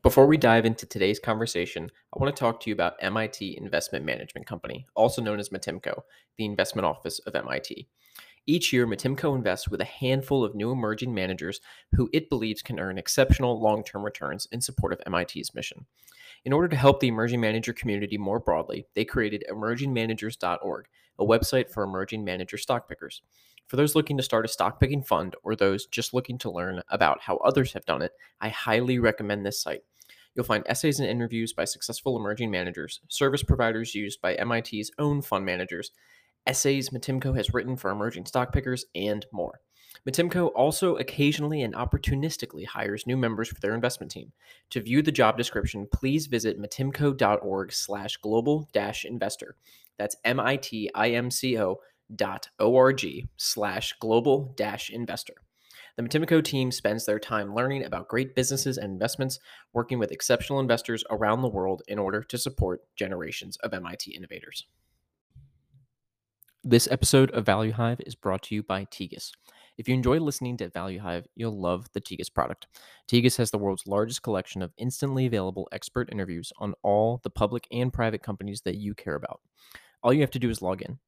Before we dive into today's conversation, I want to talk to you about MIT Investment Management Company, also known as MITIMCo, the investment office of MIT. Each year, MITIMCo invests with a handful of new emerging managers who it believes can earn exceptional long term returns in support of MIT's mission. In order to help the emerging manager community more broadly, they created emergingmanagers.org, a website for emerging manager stock pickers. For those looking to start a stock picking fund or those just looking to learn about how others have done it, I highly recommend this site. You'll find essays and interviews by successful emerging managers, service providers used by MIT's own fund managers, essays MITIMCo has written for emerging stock pickers, and more. MITIMCo also occasionally and opportunistically hires new members for their investment team. To view the job description, please visit mitimco.org slash global dash investor. That's M-I-T-I-M-C-O dot O-R-G slash global dash investor. The MITIMCo team spends their time learning about great businesses and investments, working with exceptional investors around the world in order to support generations of MIT innovators. This episode of Value Hive is brought to you by Tegus. If you enjoy listening to Value Hive, you'll love the Tegus product. Tegus has the world's largest collection of instantly available expert interviews on all the public and private companies that you care about. All you have to do is log in.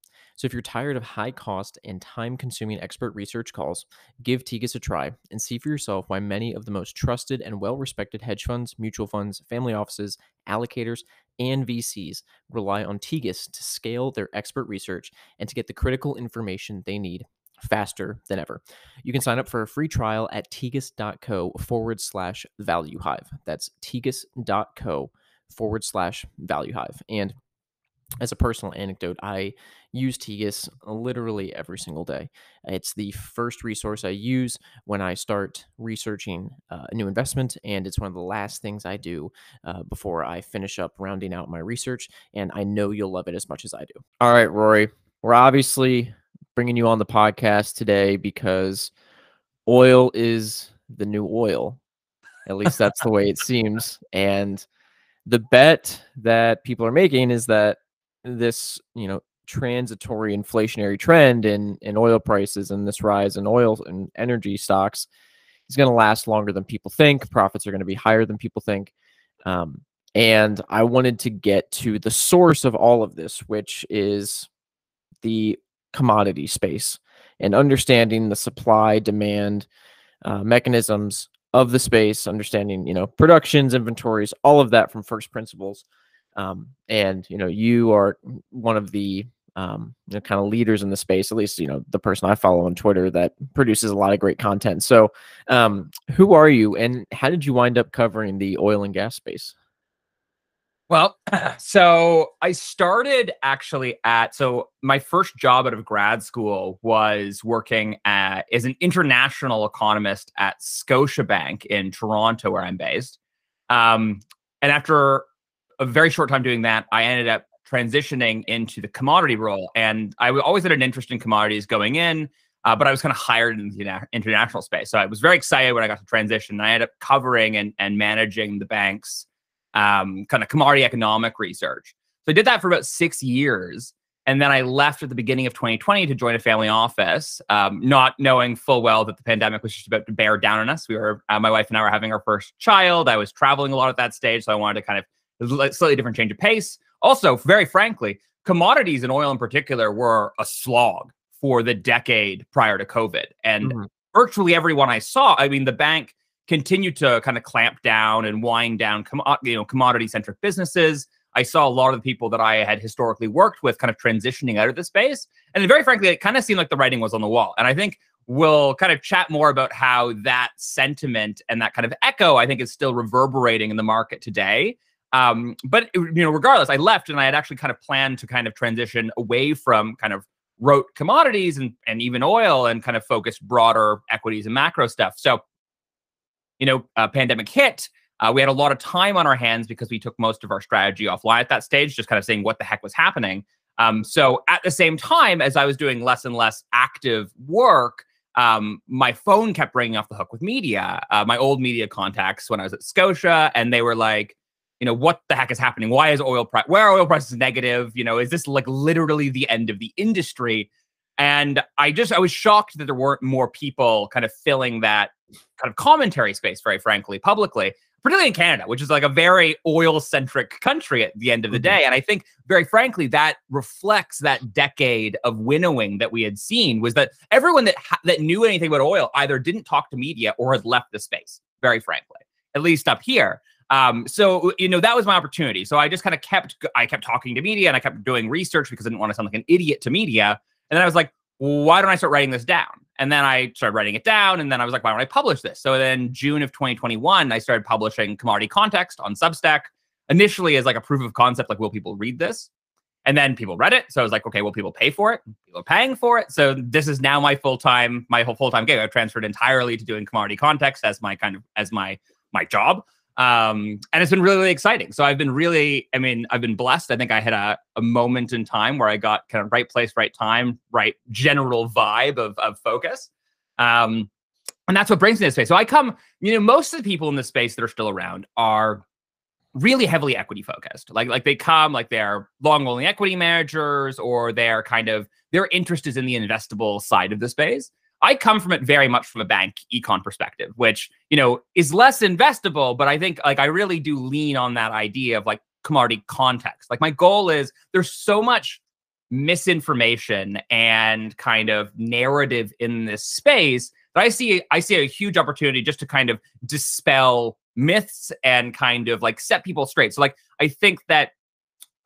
So if you're tired of high cost and time consuming expert research calls, give Tegus a try and see for yourself why many of the most trusted and well respected hedge funds, mutual funds, family offices, allocators, and VCs rely on Tegus to scale their expert research and to get the critical information they need faster than ever. You can sign up for a free trial at tegus.co forward slash value hive. That's tegus.co forward slash value hive. And as a personal anecdote, I use Tegus literally every single day. It's the first resource I use when I start researching uh, a new investment, and it's one of the last things I do uh, before I finish up rounding out my research. And I know you'll love it as much as I do. All right, Rory, we're obviously bringing you on the podcast today because oil is the new oil. At least that's the way it seems. And the bet that people are making is that this, you know, transitory inflationary trend in in oil prices and this rise in oil and energy stocks is going to last longer than people think. Profits are going to be higher than people think. Um, and I wanted to get to the source of all of this, which is the commodity space and understanding the supply demand uh, mechanisms of the space, understanding you know productions, inventories, all of that from first principles. Um, and you know, you are one of the um, you know, kind of leaders in the space, at least, you know, the person I follow on Twitter that produces a lot of great content. So, um, who are you and how did you wind up covering the oil and gas space? Well, so I started actually at so my first job out of grad school was working at, as an international economist at Scotiabank in Toronto, where I'm based. Um, and after a very short time doing that, I ended up transitioning into the commodity role. And I always had an interest in commodities going in, uh, but I was kind of hired in the international space. So I was very excited when I got to transition. I ended up covering and, and managing the bank's um, kind of commodity economic research. So I did that for about six years. And then I left at the beginning of 2020 to join a family office, um, not knowing full well that the pandemic was just about to bear down on us. We were, uh, my wife and I were having our first child. I was traveling a lot at that stage. So I wanted to kind of slightly different change of pace. Also, very frankly, commodities and oil in particular were a slog for the decade prior to COVID. And mm-hmm. virtually everyone I saw, I mean, the bank continued to kind of clamp down and wind down com- you know commodity centric businesses. I saw a lot of the people that I had historically worked with kind of transitioning out of the space. And very frankly, it kind of seemed like the writing was on the wall. And I think we'll kind of chat more about how that sentiment and that kind of echo, I think, is still reverberating in the market today. Um, but you know, regardless, I left and I had actually kind of planned to kind of transition away from kind of rote commodities and and even oil and kind of focus broader equities and macro stuff. So, you know, uh, pandemic hit. Uh, we had a lot of time on our hands because we took most of our strategy offline at that stage, just kind of saying what the heck was happening. Um, so at the same time as I was doing less and less active work, um, my phone kept ringing off the hook with media, uh, my old media contacts when I was at Scotia, and they were like, you know, what the heck is happening? Why is oil price? Where are oil prices negative? You know, is this like literally the end of the industry? And I just I was shocked that there weren't more people kind of filling that kind of commentary space, very frankly, publicly. particularly in Canada, which is like a very oil centric country at the end of the mm-hmm. day. And I think, very frankly, that reflects that decade of winnowing that we had seen was that everyone that ha- that knew anything about oil either didn't talk to media or had left the space. Very frankly, at least up here. Um, so you know that was my opportunity. So I just kind of kept I kept talking to media and I kept doing research because I didn't want to sound like an idiot to media. And then I was like, why don't I start writing this down? And then I started writing it down. And then I was like, why don't I publish this? So then June of 2021, I started publishing Commodity Context on Substack, initially as like a proof of concept, like, will people read this? And then people read it. So I was like, okay, will people pay for it? People are paying for it. So this is now my full-time, my whole full-time gig. I've transferred entirely to doing commodity context as my kind of as my my job. Um, and it's been really, really exciting. So I've been really, I mean, I've been blessed. I think I had a, a moment in time where I got kind of right place, right time, right general vibe of, of focus. Um, and that's what brings me to this space. So I come, you know, most of the people in the space that are still around are really heavily equity focused. Like, like they come, like they're long only equity managers, or they're kind of their interest is in the investable side of the space. I come from it very much from a bank econ perspective, which, you know, is less investable, but I think like I really do lean on that idea of like commodity context. Like my goal is there's so much misinformation and kind of narrative in this space that I see I see a huge opportunity just to kind of dispel myths and kind of like set people straight. So like I think that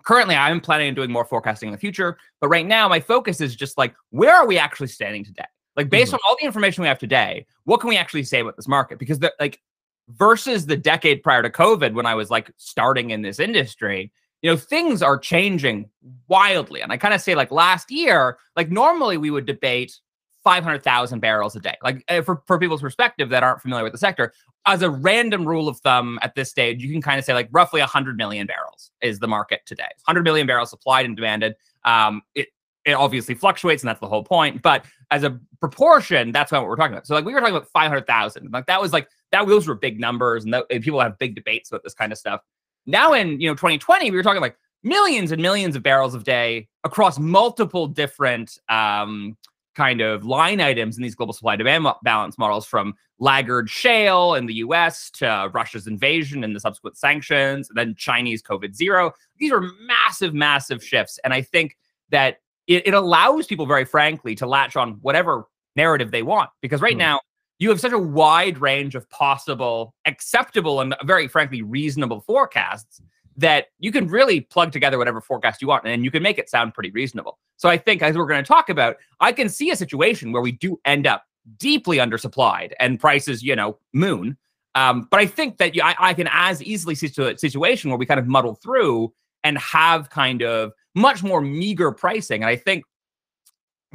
currently I'm planning on doing more forecasting in the future, but right now my focus is just like where are we actually standing today? Like based mm-hmm. on all the information we have today, what can we actually say about this market? Because the like versus the decade prior to COVID when I was like starting in this industry, you know, things are changing wildly. And I kind of say like last year, like normally we would debate 500,000 barrels a day. Like eh, for, for people's perspective that aren't familiar with the sector, as a random rule of thumb at this stage, you can kind of say like roughly 100 million barrels is the market today. 100 million barrels supplied and demanded. Um, it it obviously fluctuates, and that's the whole point. But as a proportion, that's what we're talking about. So like we were talking about 500,000. Like that was like that those were big numbers and, that, and people have big debates about this kind of stuff. Now in, you know, 2020, we were talking like millions and millions of barrels of day across multiple different um, kind of line items in these global supply demand balance models from laggard shale in the US to Russia's invasion and the subsequent sanctions, and then Chinese COVID zero. These are massive, massive shifts. And I think that it, it allows people, very frankly, to latch on whatever narrative they want. Because right mm. now, you have such a wide range of possible, acceptable, and very frankly, reasonable forecasts that you can really plug together whatever forecast you want and you can make it sound pretty reasonable. So I think, as we're going to talk about, I can see a situation where we do end up deeply undersupplied and prices, you know, moon. Um, but I think that I, I can as easily see a situation where we kind of muddle through and have kind of much more meager pricing. And I think,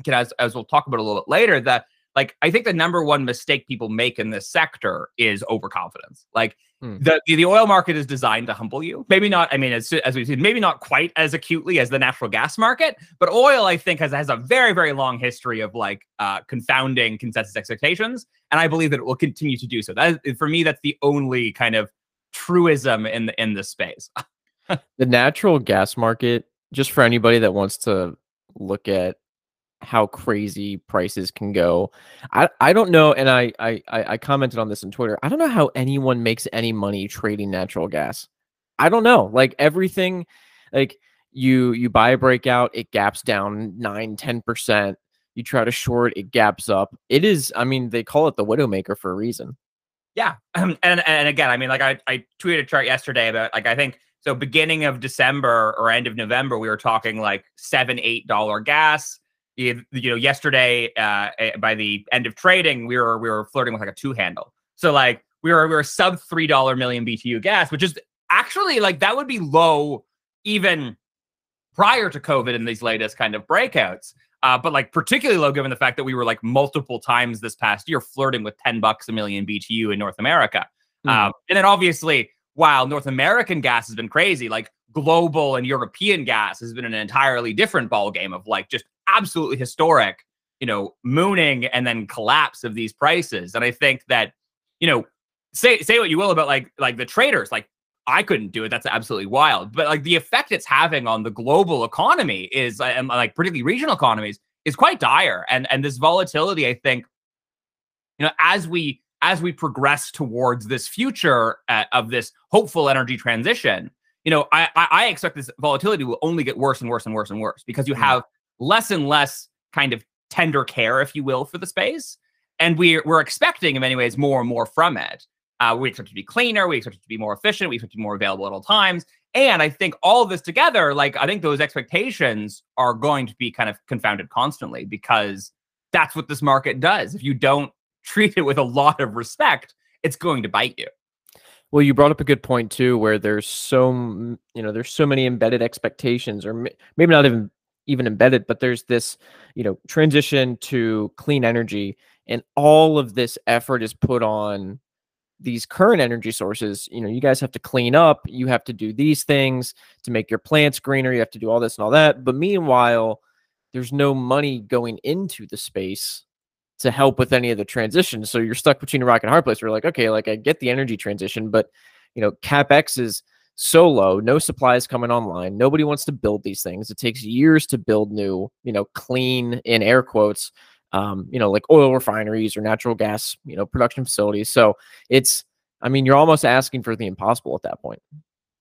as, as we'll talk about a little bit later, that like I think the number one mistake people make in this sector is overconfidence. Like hmm. the the oil market is designed to humble you. Maybe not. I mean, as as we've seen, maybe not quite as acutely as the natural gas market, but oil I think has has a very very long history of like uh, confounding consensus expectations, and I believe that it will continue to do so. That is, for me, that's the only kind of truism in the, in this space. the natural gas market, just for anybody that wants to look at how crazy prices can go. I, I don't know, and I, I I commented on this on Twitter. I don't know how anyone makes any money trading natural gas. I don't know. Like everything, like you you buy a breakout, it gaps down nine, 10 percent. You try to short, it gaps up. It is, I mean, they call it the widowmaker for a reason. Yeah. and and again, I mean, like I, I tweeted a chart yesterday about like I think so beginning of December or end of November, we were talking like seven, eight dollar gas. You, you know, yesterday uh, eh, by the end of trading, we were we were flirting with like a two handle. So like we were we were sub three dollar million BTU gas, which is actually like that would be low even prior to COVID in these latest kind of breakouts. Uh, but like particularly low given the fact that we were like multiple times this past year flirting with 10 bucks a million BTU in North America. Mm. Um, and then obviously while North American gas has been crazy, like global and European gas has been an entirely different ball game of like just absolutely historic, you know, mooning and then collapse of these prices. And I think that, you know, say say what you will about like like the traders, like I couldn't do it. That's absolutely wild. But like the effect it's having on the global economy is uh, and like particularly regional economies is quite dire. And and this volatility, I think, you know, as we as we progress towards this future uh, of this hopeful energy transition, you know, I, I expect this volatility will only get worse and worse and worse and worse because you mm. have less and less kind of tender care, if you will, for the space. And we're, we're expecting in many ways more and more from it. Uh, we expect it to be cleaner. We expect it to be more efficient. We expect it to be more available at all times. And I think all of this together, like I think those expectations are going to be kind of confounded constantly because that's what this market does. If you don't treat it with a lot of respect, it's going to bite you. Well, you brought up a good point too, where there's so you know there's so many embedded expectations, or maybe not even even embedded, but there's this you know transition to clean energy, and all of this effort is put on these current energy sources. You know, you guys have to clean up, you have to do these things to make your plants greener, you have to do all this and all that. But meanwhile, there's no money going into the space to help with any of the transition. So you're stuck between a rock and a hard place. Where like, okay, like I get the energy transition, but you know, capex is so low, no supplies coming online. Nobody wants to build these things. It takes years to build new, you know, clean in air quotes, um, you know, like oil refineries or natural gas, you know, production facilities. So it's, I mean, you're almost asking for the impossible at that point.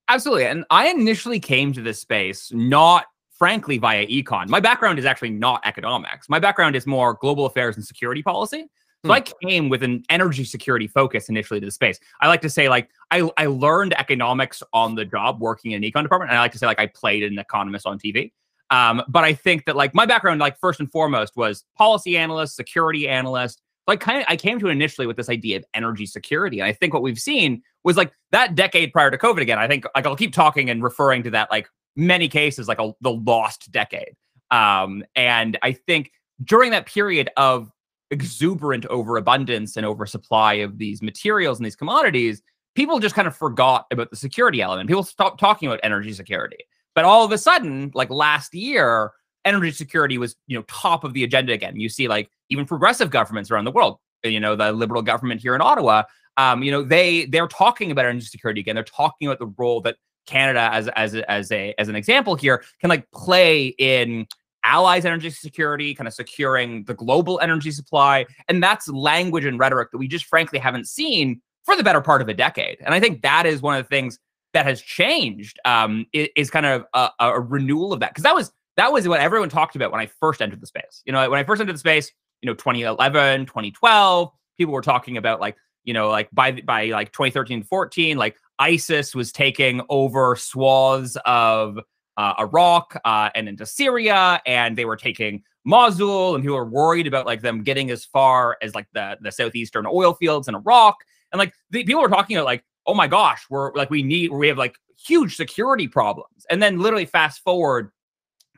Absolutely. And I initially came to this space not frankly via econ. My background is actually not economics. My background is more global affairs and security policy. So hmm. I came with an energy security focus initially to the space. I like to say like I, I learned economics on the job working in econ department. And I like to say like I played an economist on TV. Um, but I think that like my background, like first and foremost, was policy analyst, security analyst. Like kind of I came to it initially with this idea of energy security. And I think what we've seen was like that decade prior to COVID again. I think like I'll keep talking and referring to that like many cases like a, the lost decade. Um, and I think during that period of exuberant overabundance and oversupply of these materials and these commodities, people just kind of forgot about the security element. People stopped talking about energy security. But all of a sudden, like last year, energy security was, you know, top of the agenda again. You see like even progressive governments around the world, you know, the liberal government here in Ottawa, um, you know, they they're talking about energy security again. They're talking about the role that Canada as as as a as an example here can like play in allies energy security kind of securing the global energy supply and that's language and rhetoric that we just frankly haven't seen for the better part of a decade. And i think that is one of the things that has changed um, is, is kind of a, a renewal of that. Because that was that was what everyone talked about when i first entered the space. You know when i first entered the space you know 2011 2012 people were talking about like you know like by by like 2013 14 like ISIS was taking over swaths of uh, Iraq uh, and into Syria, and they were taking Mosul, and people were worried about like them getting as far as like the the southeastern oil fields in Iraq, and like the, people were talking about like, oh my gosh, we're like we need we have like huge security problems, and then literally fast forward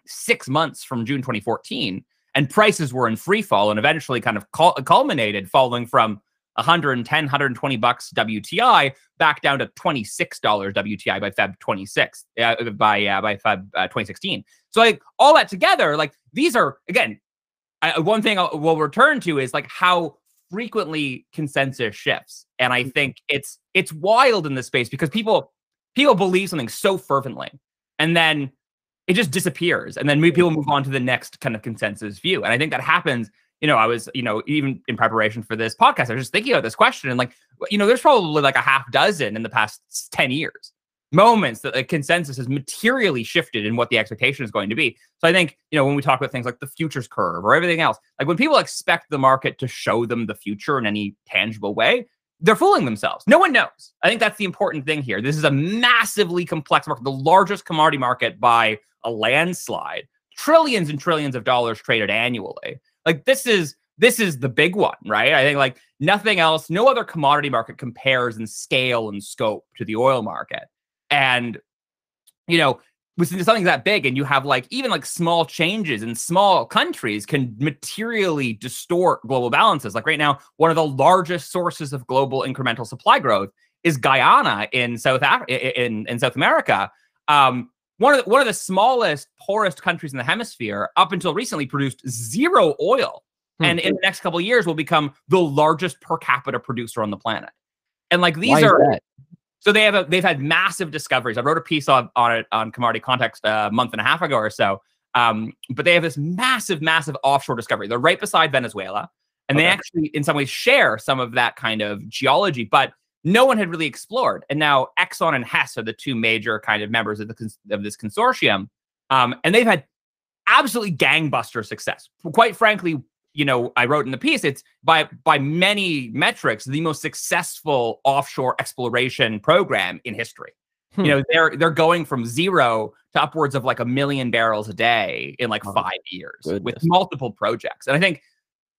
six months from June 2014, and prices were in free fall, and eventually kind of culminated, falling from 110, 120 bucks WTI back down to $26 WTI by Feb 26, uh, by uh, by Feb uh, 2016. So like all that together, like these are again, I, one thing I'll, we'll return to is like how frequently consensus shifts, and I think it's it's wild in this space because people people believe something so fervently, and then it just disappears, and then people move on to the next kind of consensus view, and I think that happens you know, I was, you know, even in preparation for this podcast, I was just thinking about this question and like, you know, there's probably like a half dozen in the past 10 years moments that the consensus has materially shifted in what the expectation is going to be. So I think, you know, when we talk about things like the futures curve or everything else, like when people expect the market to show them the future in any tangible way, they're fooling themselves. No one knows. I think that's the important thing here. This is a massively complex market, the largest commodity market by a landslide, trillions and trillions of dollars traded annually. Like this is this is the big one, right? I think like nothing else, no other commodity market compares in scale and scope to the oil market. And you know, with something that big and you have like even like small changes in small countries can materially distort global balances. Like right now, one of the largest sources of global incremental supply growth is Guyana in South Af- in in South America. Um, one of the, one of the smallest, poorest countries in the hemisphere, up until recently, produced zero oil, hmm. and in the next couple of years will become the largest per capita producer on the planet. And like these Why are so they have a, they've had massive discoveries. I wrote a piece on on it on Commodity Context a month and a half ago or so. Um, but they have this massive, massive offshore discovery. They're right beside Venezuela, And okay. they actually, in some ways, share some of that kind of geology, but no one had really explored. And now Exxon and Hess are the two major kind of members of, the, of this consortium. Um, and they've had absolutely gangbuster success. Quite frankly, you know, I wrote in the piece, it's by by many metrics the most successful offshore exploration program in history. Hmm. You know, they're they're going from zero to upwards of like a million barrels a day in like oh, five years goodness. with multiple projects. And I think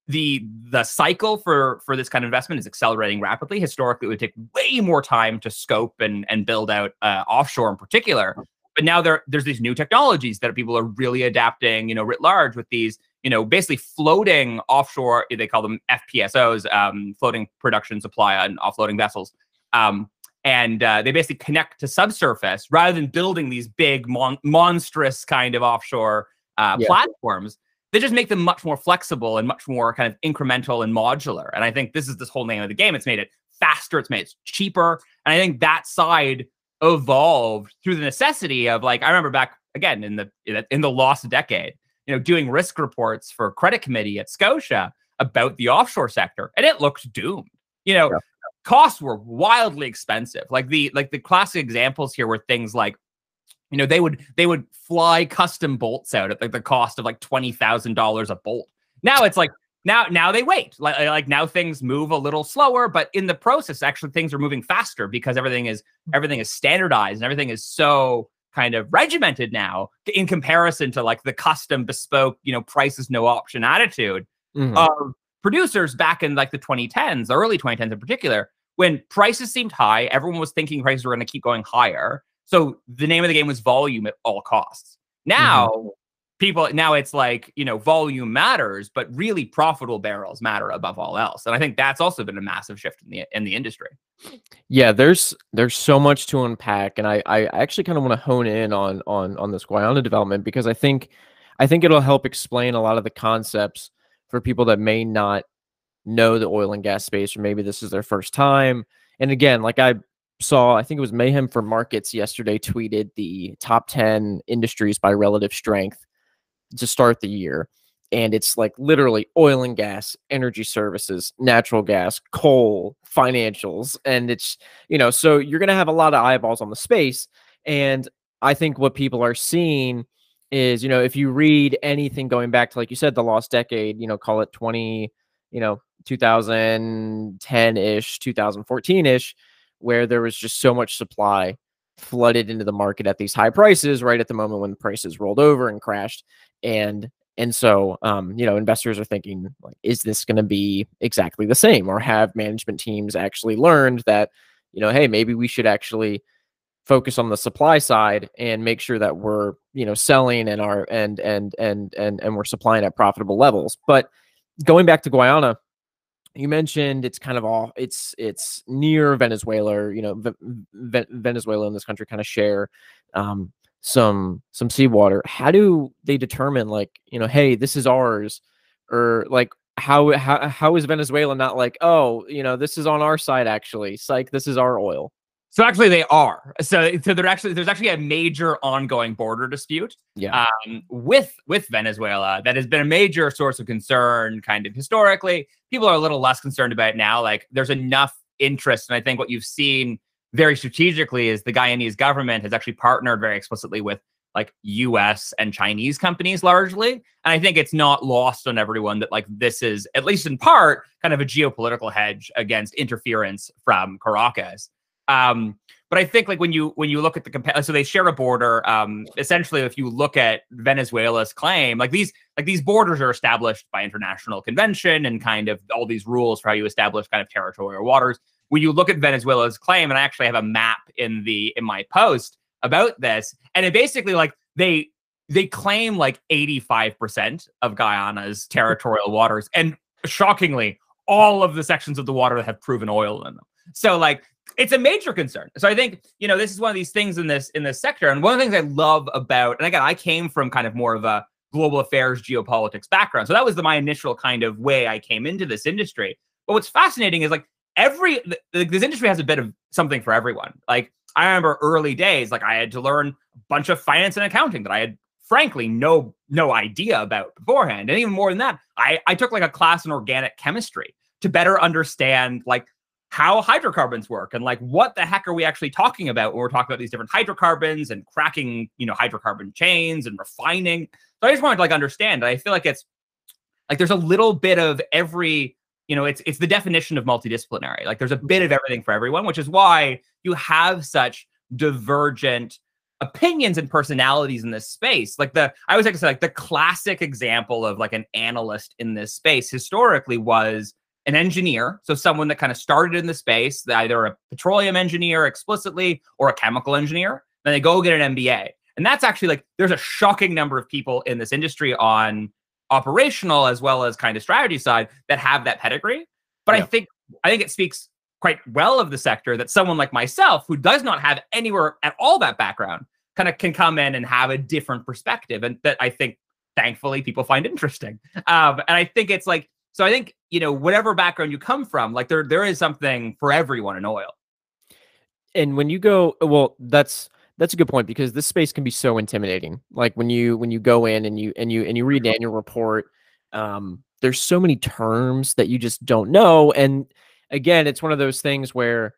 the the cycle for for this kind of investment is accelerating rapidly. Historically, it would take way more time to scope and and build out uh, offshore in particular. But now there there's these new technologies that people are really adapting, you know, writ large with these you know, basically floating offshore, they call them FPSOs, um, floating production supply and offloading vessels. Um, and uh, they basically connect to subsurface rather than building these big, mon- monstrous kind of offshore uh, yeah. platforms. They just make them much more flexible and much more kind of incremental and modular. And I think this is this whole name of the game. It's made it faster, it's made it cheaper. And I think that side evolved through the necessity of like, I remember back again in the in the lost decade you know, doing risk reports for credit committee at Scotia about the offshore sector, and it looked doomed. You know, yeah. costs were wildly expensive. Like the like the classic examples here were things like you know they would they would fly custom bolts out at like the cost of like twenty thousand dollars a bolt. Now it's like now now they wait like like now things move a little slower, but in the process actually things are moving faster because everything is everything is standardized and everything is so kind of regimented now in comparison to like the custom bespoke, you know, prices no option attitude mm-hmm. of producers back in like the 2010s, the early 2010s in particular, when prices seemed high, everyone was thinking prices were going to keep going higher. So the name of the game was volume at all costs. Now mm-hmm people now it's like you know volume matters but really profitable barrels matter above all else. And i think that's also been a massive shift in the in the industry. Yeah there's there's so much to unpack and i i actually kind of want to hone in on on on this guyana development because i think i think it'll help explain a lot of the concepts for people that may not know the oil and gas space or maybe this is their first time. And again like i saw i think it was mayhem for markets yesterday tweeted the top 10 industries by relative strength to start the year. And it's like literally oil and gas, energy services, natural gas, coal, financials. And it's, you know, so you're going to have a lot of eyeballs on the space. And I think what people are seeing is, you know, if you read anything going back to, like you said, the lost decade, you know, call it 20, you know, 2010 ish, 2014 ish, where there was just so much supply flooded into the market at these high prices right at the moment when the prices rolled over and crashed. And and so um, you know investors are thinking like is this going to be exactly the same? Or have management teams actually learned that you know hey maybe we should actually focus on the supply side and make sure that we're you know selling and are and and and and and we're supplying at profitable levels. But going back to guyana you mentioned it's kind of all it's it's near venezuela you know v- venezuela and this country kind of share um, some some seawater. How do they determine like you know hey this is ours or like how how how is venezuela not like oh you know this is on our side actually psych this is our oil so actually they are so so they're actually there's actually a major ongoing border dispute yeah um, with with venezuela that has been a major source of concern kind of historically people are a little less concerned about it now like there's enough interest and i think what you've seen very strategically is the Guyanese government has actually partnered very explicitly with like US and Chinese companies largely. And I think it's not lost on everyone that like this is at least in part kind of a geopolitical hedge against interference from Caracas. Um, but I think like when you when you look at the compa- so they share a border. Um, essentially, if you look at Venezuela's claim, like these like these borders are established by international convention and kind of all these rules for how you establish kind of territorial waters when you look at Venezuela's claim, and I actually have a map in the in my post about this, and it basically like they they claim like 85% of Guyana's territorial waters, and shockingly, all of the sections of the water that have proven oil in them. So like it's a major concern. So I think you know this is one of these things in this in this sector, and one of the things I love about, and again, I came from kind of more of a global affairs geopolitics background, so that was the, my initial kind of way I came into this industry. But what's fascinating is like every this industry has a bit of something for everyone. Like I remember early days, like I had to learn a bunch of finance and accounting that I had frankly no no idea about beforehand. And even more than that, I, I took like a class in organic chemistry to better understand like how hydrocarbons work and like what the heck are we actually talking about when we're talking about these different hydrocarbons and cracking, you know, hydrocarbon chains and refining. So I just wanted to like understand. I feel like it's like there's a little bit of every, you know, it's it's the definition of multidisciplinary. Like there's a bit of everything for everyone, which is why you have such divergent opinions and personalities in this space. Like the I always like to say like the classic example of like an analyst in this space historically was an engineer, so someone that kind of started in the space, either a petroleum engineer explicitly or a chemical engineer. Then they go get an MBA. And that's actually like there's a shocking number of people in this industry on operational as well as kind of strategy side that have that pedigree. But yeah. I think I think it speaks quite well of the sector that someone like myself who does not have anywhere at all that background kind of can come in and have a different perspective and that I think thankfully people find interesting. Um, and I think it's like so I think, you know, whatever background you come from, like there there is something for everyone in oil. And when you go well, that's that's a good point because this space can be so intimidating. Like when you when you go in and you and you and you read an annual report, um, there's so many terms that you just don't know. And again, it's one of those things where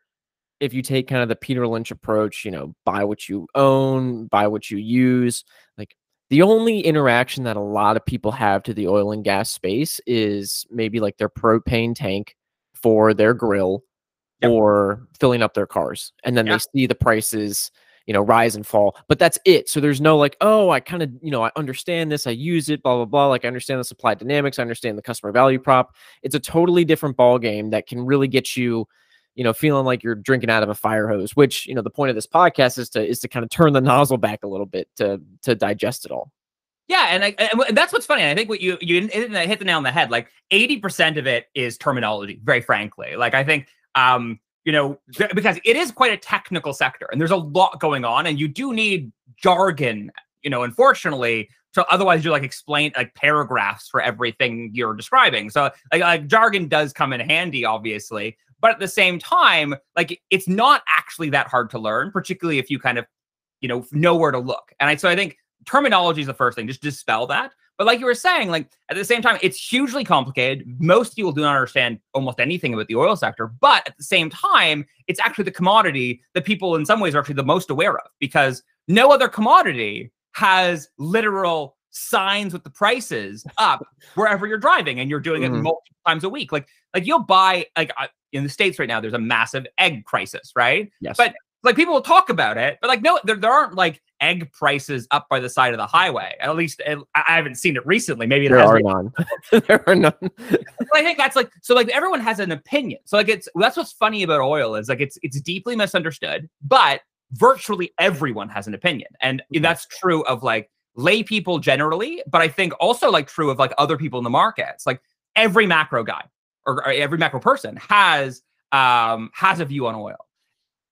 if you take kind of the Peter Lynch approach, you know, buy what you own, buy what you use, like the only interaction that a lot of people have to the oil and gas space is maybe like their propane tank for their grill yep. or filling up their cars. And then they see the prices, you know, rise and fall. But that's it. So there's no like, oh, I kind of, you know, I understand this, I use it, blah, blah, blah. Like I understand the supply dynamics, I understand the customer value prop. It's a totally different ball game that can really get you you know, feeling like you're drinking out of a fire hose, which, you know, the point of this podcast is to is to kind of turn the nozzle back a little bit to to digest it all. Yeah, and, I, and that's what's funny. I think what you you hit the nail on the head. Like eighty percent of it is terminology. Very frankly, like I think um, you know because it is quite a technical sector, and there's a lot going on, and you do need jargon. You know, unfortunately, so otherwise you like explain like paragraphs for everything you're describing. So like, like jargon does come in handy, obviously. But at the same time, like it's not actually that hard to learn, particularly if you kind of, you know, know where to look. And I, so I think terminology is the first thing, just dispel that. But like you were saying, like at the same time, it's hugely complicated. Most people do not understand almost anything about the oil sector. But at the same time, it's actually the commodity that people in some ways are actually the most aware of because no other commodity has literal signs with the prices up wherever you're driving and you're doing mm-hmm. it multiple times a week. Like, like you'll buy like in the states right now. There's a massive egg crisis, right? Yes. But like people will talk about it, but like no, there, there aren't like egg prices up by the side of the highway. At least I haven't seen it recently. Maybe there are none. there are none. I think that's like so. Like everyone has an opinion. So like it's that's what's funny about oil is like it's it's deeply misunderstood, but virtually everyone has an opinion, and mm-hmm. that's true of like lay people generally, but I think also like true of like other people in the markets. Like every macro guy or, or every macro person has um has a view on oil.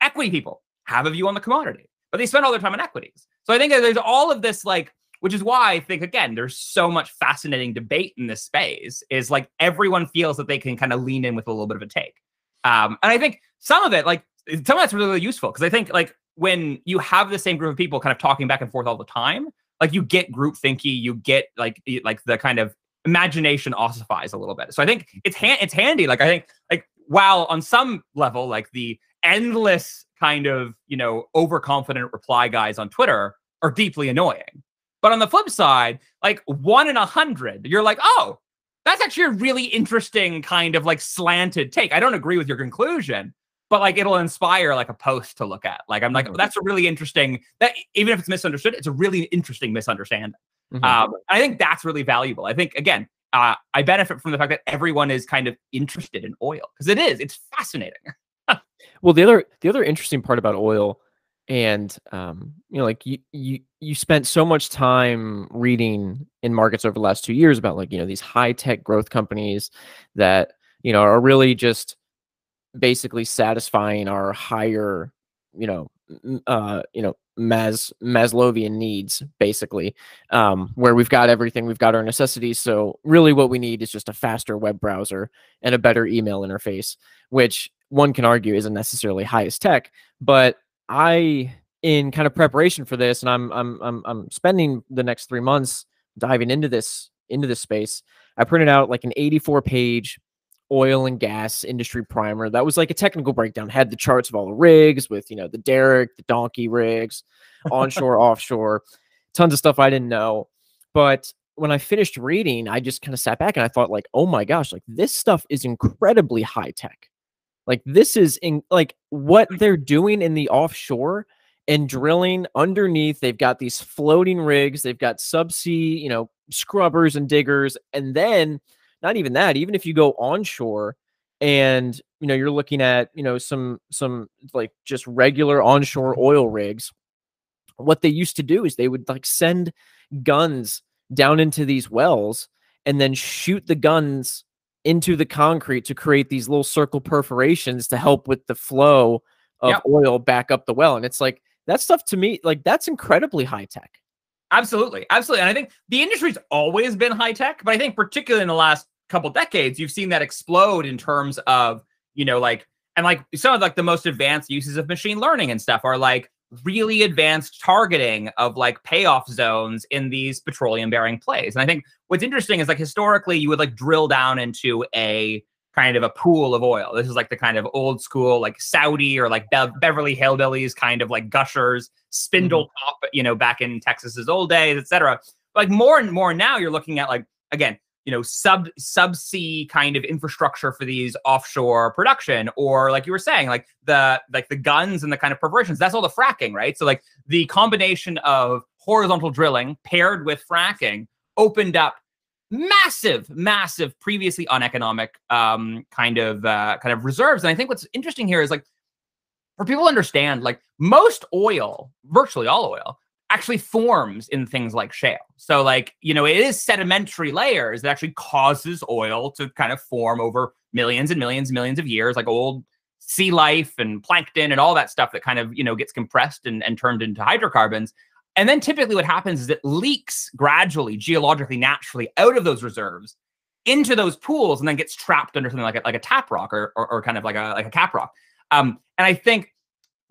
Equity people have a view on the commodity, but they spend all their time on equities. So I think there's all of this like which is why I think again there's so much fascinating debate in this space is like everyone feels that they can kind of lean in with a little bit of a take. Um, and I think some of it like some of that's really, really useful because I think like when you have the same group of people kind of talking back and forth all the time, like you get group thinky, you get like like the kind of imagination ossifies a little bit. So I think it's it's handy. Like I think like while on some level, like the endless kind of you know overconfident reply guys on Twitter are deeply annoying. But on the flip side, like one in a hundred, you're like, oh, that's actually a really interesting kind of like slanted take. I don't agree with your conclusion, but like it'll inspire like a post to look at. Like I'm like, mm-hmm. that's a really interesting that even if it's misunderstood, it's a really interesting misunderstanding. Mm-hmm. Um, I think that's really valuable. I think again, uh, I benefit from the fact that everyone is kind of interested in oil because it is. It's fascinating. well, the other the other interesting part about oil, and um, you know, like you you you spent so much time reading in markets over the last two years about like you know these high tech growth companies that you know are really just basically satisfying our higher, you know, uh, you know, Mas Maslowian needs, basically, um, where we've got everything, we've got our necessities. So really, what we need is just a faster web browser and a better email interface, which one can argue isn't necessarily highest tech. But I, in kind of preparation for this, and I'm I'm I'm I'm spending the next three months diving into this into this space, I printed out like an 84 page oil and gas industry primer. That was like a technical breakdown. Had the charts of all the rigs with you know the derrick, the donkey rigs, onshore, offshore, tons of stuff I didn't know. But when I finished reading, I just kind of sat back and I thought like, oh my gosh, like this stuff is incredibly high tech. Like this is in like what they're doing in the offshore and drilling underneath. They've got these floating rigs, they've got subsea, you know, scrubbers and diggers. And then not even that, even if you go onshore and you know you're looking at you know some some like just regular onshore oil rigs what they used to do is they would like send guns down into these wells and then shoot the guns into the concrete to create these little circle perforations to help with the flow of yep. oil back up the well. And it's like that stuff to me, like that's incredibly high tech. Absolutely. Absolutely. And I think the industry's always been high tech, but I think particularly in the last couple decades, you've seen that explode in terms of, you know, like, and like some of like the most advanced uses of machine learning and stuff are like really advanced targeting of like payoff zones in these petroleum bearing plays. And I think what's interesting is like historically you would like drill down into a kind of a pool of oil. This is like the kind of old school like Saudi or like Be- Beverly Hillbillies kind of like gushers, spindle mm-hmm. top, you know, back in Texas's old days, etc. Like more and more now you're looking at like again you know sub subsea kind of infrastructure for these offshore production or like you were saying like the like the guns and the kind of perforations that's all the fracking right? So like the combination of horizontal drilling paired with fracking opened up massive massive previously uneconomic um kind of uh kind of reserves. And i think what's interesting here is like for people to understand like most oil virtually all oil actually forms in things like shale. So, like, you know, it is sedimentary layers that actually causes oil to kind of form over millions and millions and millions of years, like old sea life and plankton and all that stuff that kind of, you know, gets compressed and, and turned into hydrocarbons. And then typically what happens is it leaks gradually, geologically, naturally out of those reserves into those pools and then gets trapped under something like a, like a tap rock or, or, or kind of like a, like a cap rock. Um, and I think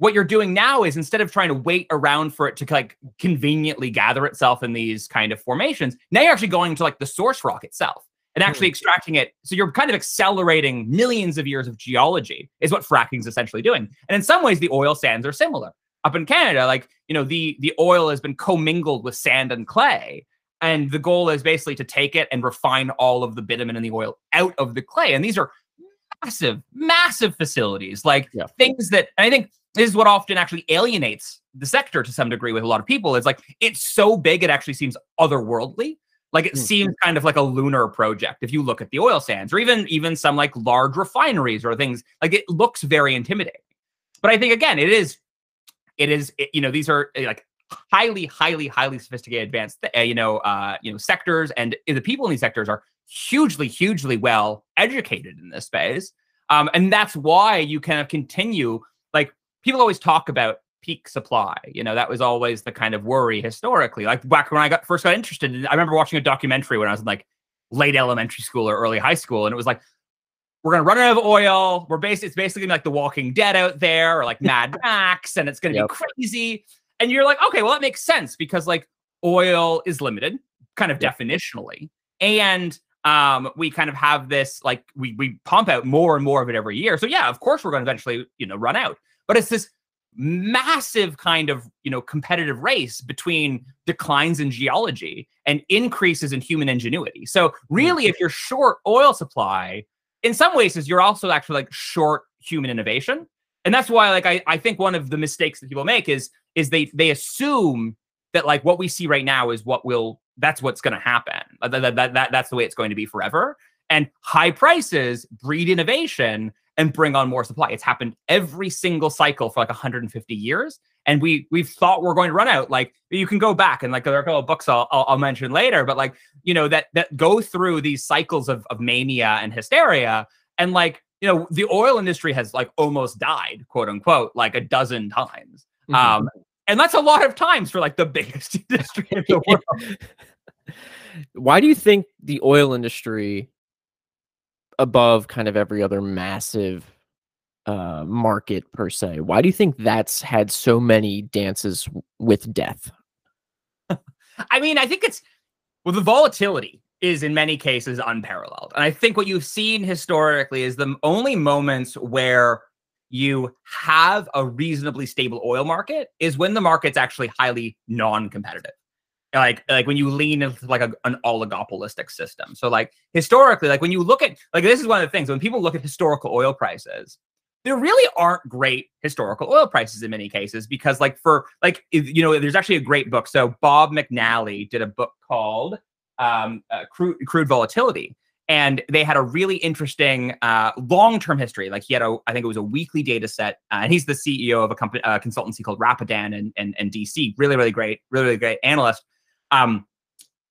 what you're doing now is instead of trying to wait around for it to like conveniently gather itself in these kind of formations, now you're actually going to like the source rock itself and actually mm. extracting it. So you're kind of accelerating millions of years of geology is what fracking is essentially doing. And in some ways, the oil sands are similar. Up in Canada, like you know, the the oil has been commingled with sand and clay, and the goal is basically to take it and refine all of the bitumen and the oil out of the clay. And these are massive, massive facilities, like yeah. things that I think this is what often actually alienates the sector to some degree with a lot of people. It's like it's so big it actually seems otherworldly. Like it mm-hmm. seems kind of like a lunar project if you look at the oil sands or even even some like large refineries or things. Like it looks very intimidating. But I think again, it is it is it, you know these are eh, like highly highly highly sophisticated advanced uh, you know uh you know sectors and the people in these sectors are hugely hugely well educated in this space um and that's why you kind of continue like people always talk about peak supply. You know, that was always the kind of worry historically. Like back when I got first got interested, in, I remember watching a documentary when I was in like late elementary school or early high school, and it was like, we're gonna run out of oil. We're basically it's basically like The Walking Dead out there, or like Mad Max, and it's gonna yep. be crazy. And you're like, okay, well that makes sense because like oil is limited, kind of yep. definitionally, and um, we kind of have this like we we pump out more and more of it every year. So yeah, of course we're going to eventually you know run out but it's this massive kind of you know competitive race between declines in geology and increases in human ingenuity. So really if you're short oil supply in some ways you're also actually like short human innovation. And that's why like I, I think one of the mistakes that people make is is they they assume that like what we see right now is what will that's what's going to happen that, that, that, that's the way it's going to be forever. And high prices breed innovation and bring on more supply. It's happened every single cycle for like 150 years. And we we've thought we're going to run out. Like you can go back and like there are a couple of books I'll, I'll, I'll mention later, but like you know that that go through these cycles of of mania and hysteria, and like you know the oil industry has like almost died, quote unquote, like a dozen times. Mm-hmm. Um, and that's a lot of times for like the biggest industry in the world. Why do you think the oil industry above kind of every other massive uh market per se why do you think that's had so many dances with death i mean i think it's Well, the volatility is in many cases unparalleled. And I think what you've seen historically is the only moments where you have a reasonably stable oil market is when the market's actually highly non-competitive. Like like when you lean into like a, an oligopolistic system. So like historically, like when you look at like this is one of the things when people look at historical oil prices, there really aren't great historical oil prices in many cases because like for like you know there's actually a great book. So Bob McNally did a book called um, uh, crude, crude volatility. And they had a really interesting uh, long-term history. Like he had a, I think it was a weekly data set, uh, and he's the CEO of a company, uh, consultancy called Rapidan and and, and DC. Really, really great, really, really great analyst. Um,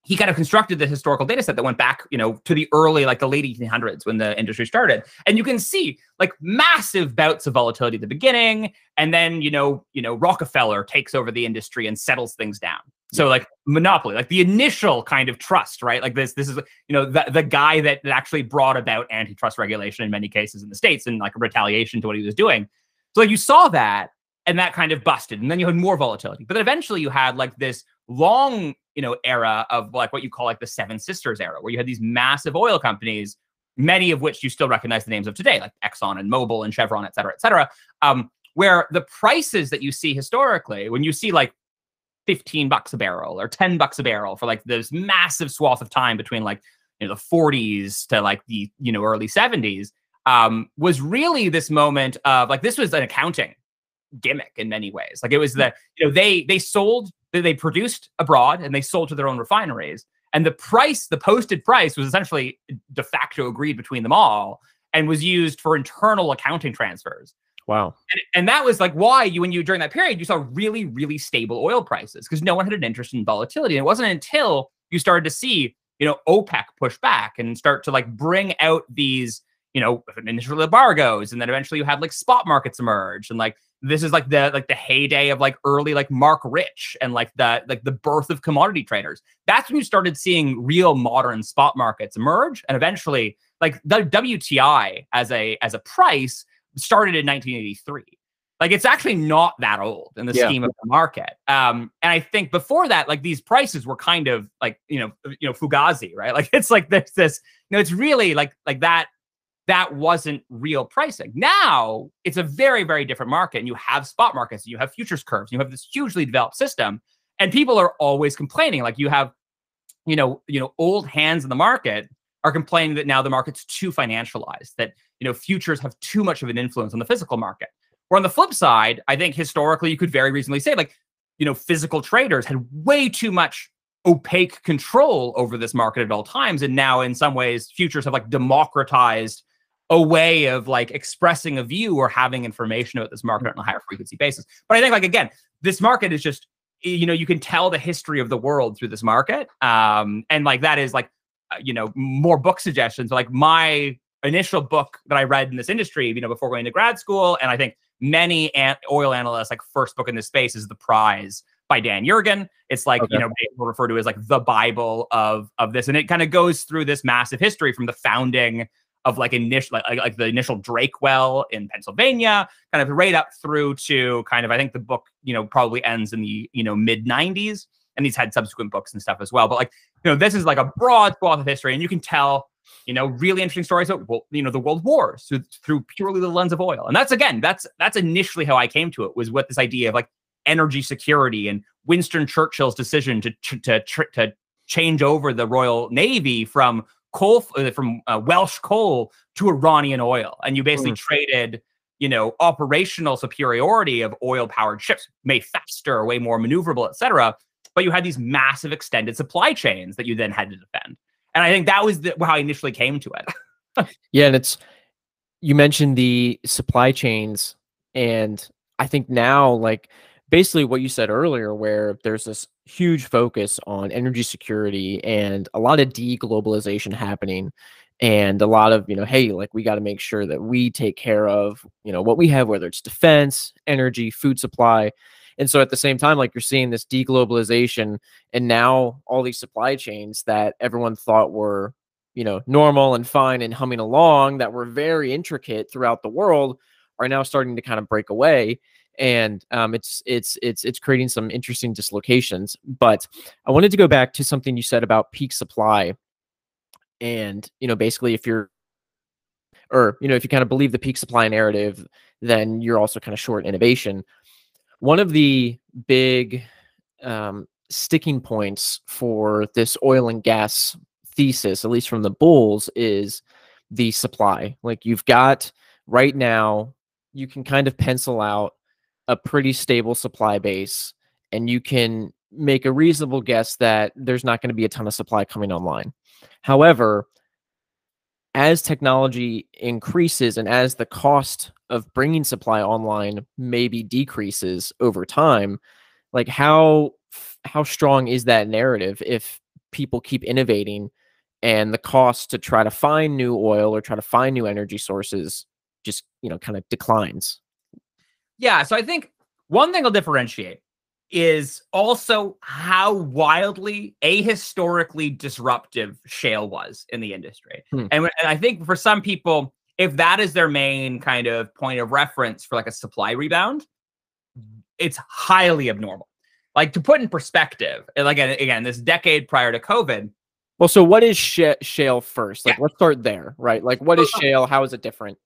he kind of constructed the historical data set that went back, you know, to the early, like the late 1800s when the industry started. And you can see like massive bouts of volatility at the beginning. And then, you know, you know, Rockefeller takes over the industry and settles things down. So like monopoly, like the initial kind of trust, right? Like this, this is you know the the guy that, that actually brought about antitrust regulation in many cases in the states and like a retaliation to what he was doing. So like you saw that, and that kind of busted, and then you had more volatility. But then eventually you had like this long, you know, era of like what you call like the Seven Sisters era, where you had these massive oil companies, many of which you still recognize the names of today, like Exxon and Mobil and Chevron, et cetera, et cetera. Um, where the prices that you see historically, when you see like 15 bucks a barrel or 10 bucks a barrel for like this massive swath of time between like you know the 40s to like the you know early 70s um was really this moment of like this was an accounting gimmick in many ways like it was hmm. the you know they they sold they produced abroad and they sold to their own refineries and the price the posted price was essentially de facto agreed between them all and was used for internal accounting transfers Wow. And, and, that was like why you, when you, during that period, you saw really, really stable oil prices because no one had an interest in volatility. And it wasn't until you started to see, you know, OPEC push back and start to like bring out these, you know, initial embargoes. And then eventually you had like spot markets emerge. And like, this is like the like the heyday of like early like Marc Rich and like the like the birth of commodity traders. That's when you started seeing real modern spot markets emerge, and eventually like the WTI as a as a price started in 1983. Like it's actually not that old in the yeah. scheme of the market. Um, and I think before that, like these prices were kind of like you know you know fugazi, right? Like it's like this this you know it's really like like that that wasn't real pricing. Now it's a very very different market, and you have spot markets, you have futures curves, you have this hugely developed system, and people are always complaining. Like you have you know you know old hands in the market are complaining that now the market's too financialized, that you know futures have too much of an influence on the physical market. Or on the flip side, I think historically you could very reasonably say like, you know, physical traders had way too much opaque control over this market at all times. And now in some ways, futures have like democratized a way of like expressing a view or having information about this market on a higher frequency basis. But I think like again, this market is just you know you can tell the history of the world through this market um and like that is like uh, you know, more book suggestions. Like my initial book that I read in this industry, you know, before going to grad school, and I think many an- oil analysts like first book in this space is The Prize by Dan Yergin. It's like okay. you know people refer to as like the Bible of of this, and it kind of goes through this massive history from the founding of like initial like, like the initial Drake well in Pennsylvania, kind of right up through to kind of I think the book you know probably ends in the you know mid 90s and he's had subsequent books and stuff as well. But like, you know, this is like a broad swath of history, and you can tell, you know, really interesting stories about, you know, the world wars through, through purely the lens of oil. And that's again, that's that's initially how I came to it was with this idea of like energy security and Winston Churchill's decision to to to, to change over the Royal Navy from coal uh, from uh, Welsh coal to Iranian oil, and you basically mm. traded you know operational superiority of oil powered ships made faster way more maneuverable et cetera but you had these massive extended supply chains that you then had to defend. And I think that was the, how I initially came to it. yeah, and it's you mentioned the supply chains, and I think now, like basically what you said earlier, where there's this huge focus on energy security and a lot of deglobalization happening and a lot of you know hey like we got to make sure that we take care of you know what we have whether it's defense energy food supply and so at the same time, like you're seeing this deglobalization and now all these supply chains that everyone thought were, you know, normal and fine and humming along that were very intricate throughout the world are now starting to kind of break away. And um, it's it's it's it's creating some interesting dislocations. But I wanted to go back to something you said about peak supply, and you know, basically, if you're or you know, if you kind of believe the peak supply narrative, then you're also kind of short innovation. One of the big um, sticking points for this oil and gas thesis, at least from the bulls, is the supply. Like you've got right now, you can kind of pencil out a pretty stable supply base and you can make a reasonable guess that there's not going to be a ton of supply coming online. However, as technology increases and as the cost of bringing supply online maybe decreases over time, like how how strong is that narrative if people keep innovating and the cost to try to find new oil or try to find new energy sources just you know kind of declines yeah so i think one thing i'll differentiate is also how wildly ahistorically disruptive shale was in the industry hmm. and, and i think for some people if that is their main kind of point of reference for like a supply rebound it's highly abnormal like to put in perspective like again this decade prior to covid well, so what is sh- shale first? Like, yeah. let's start there, right? Like, what is shale? How is it different?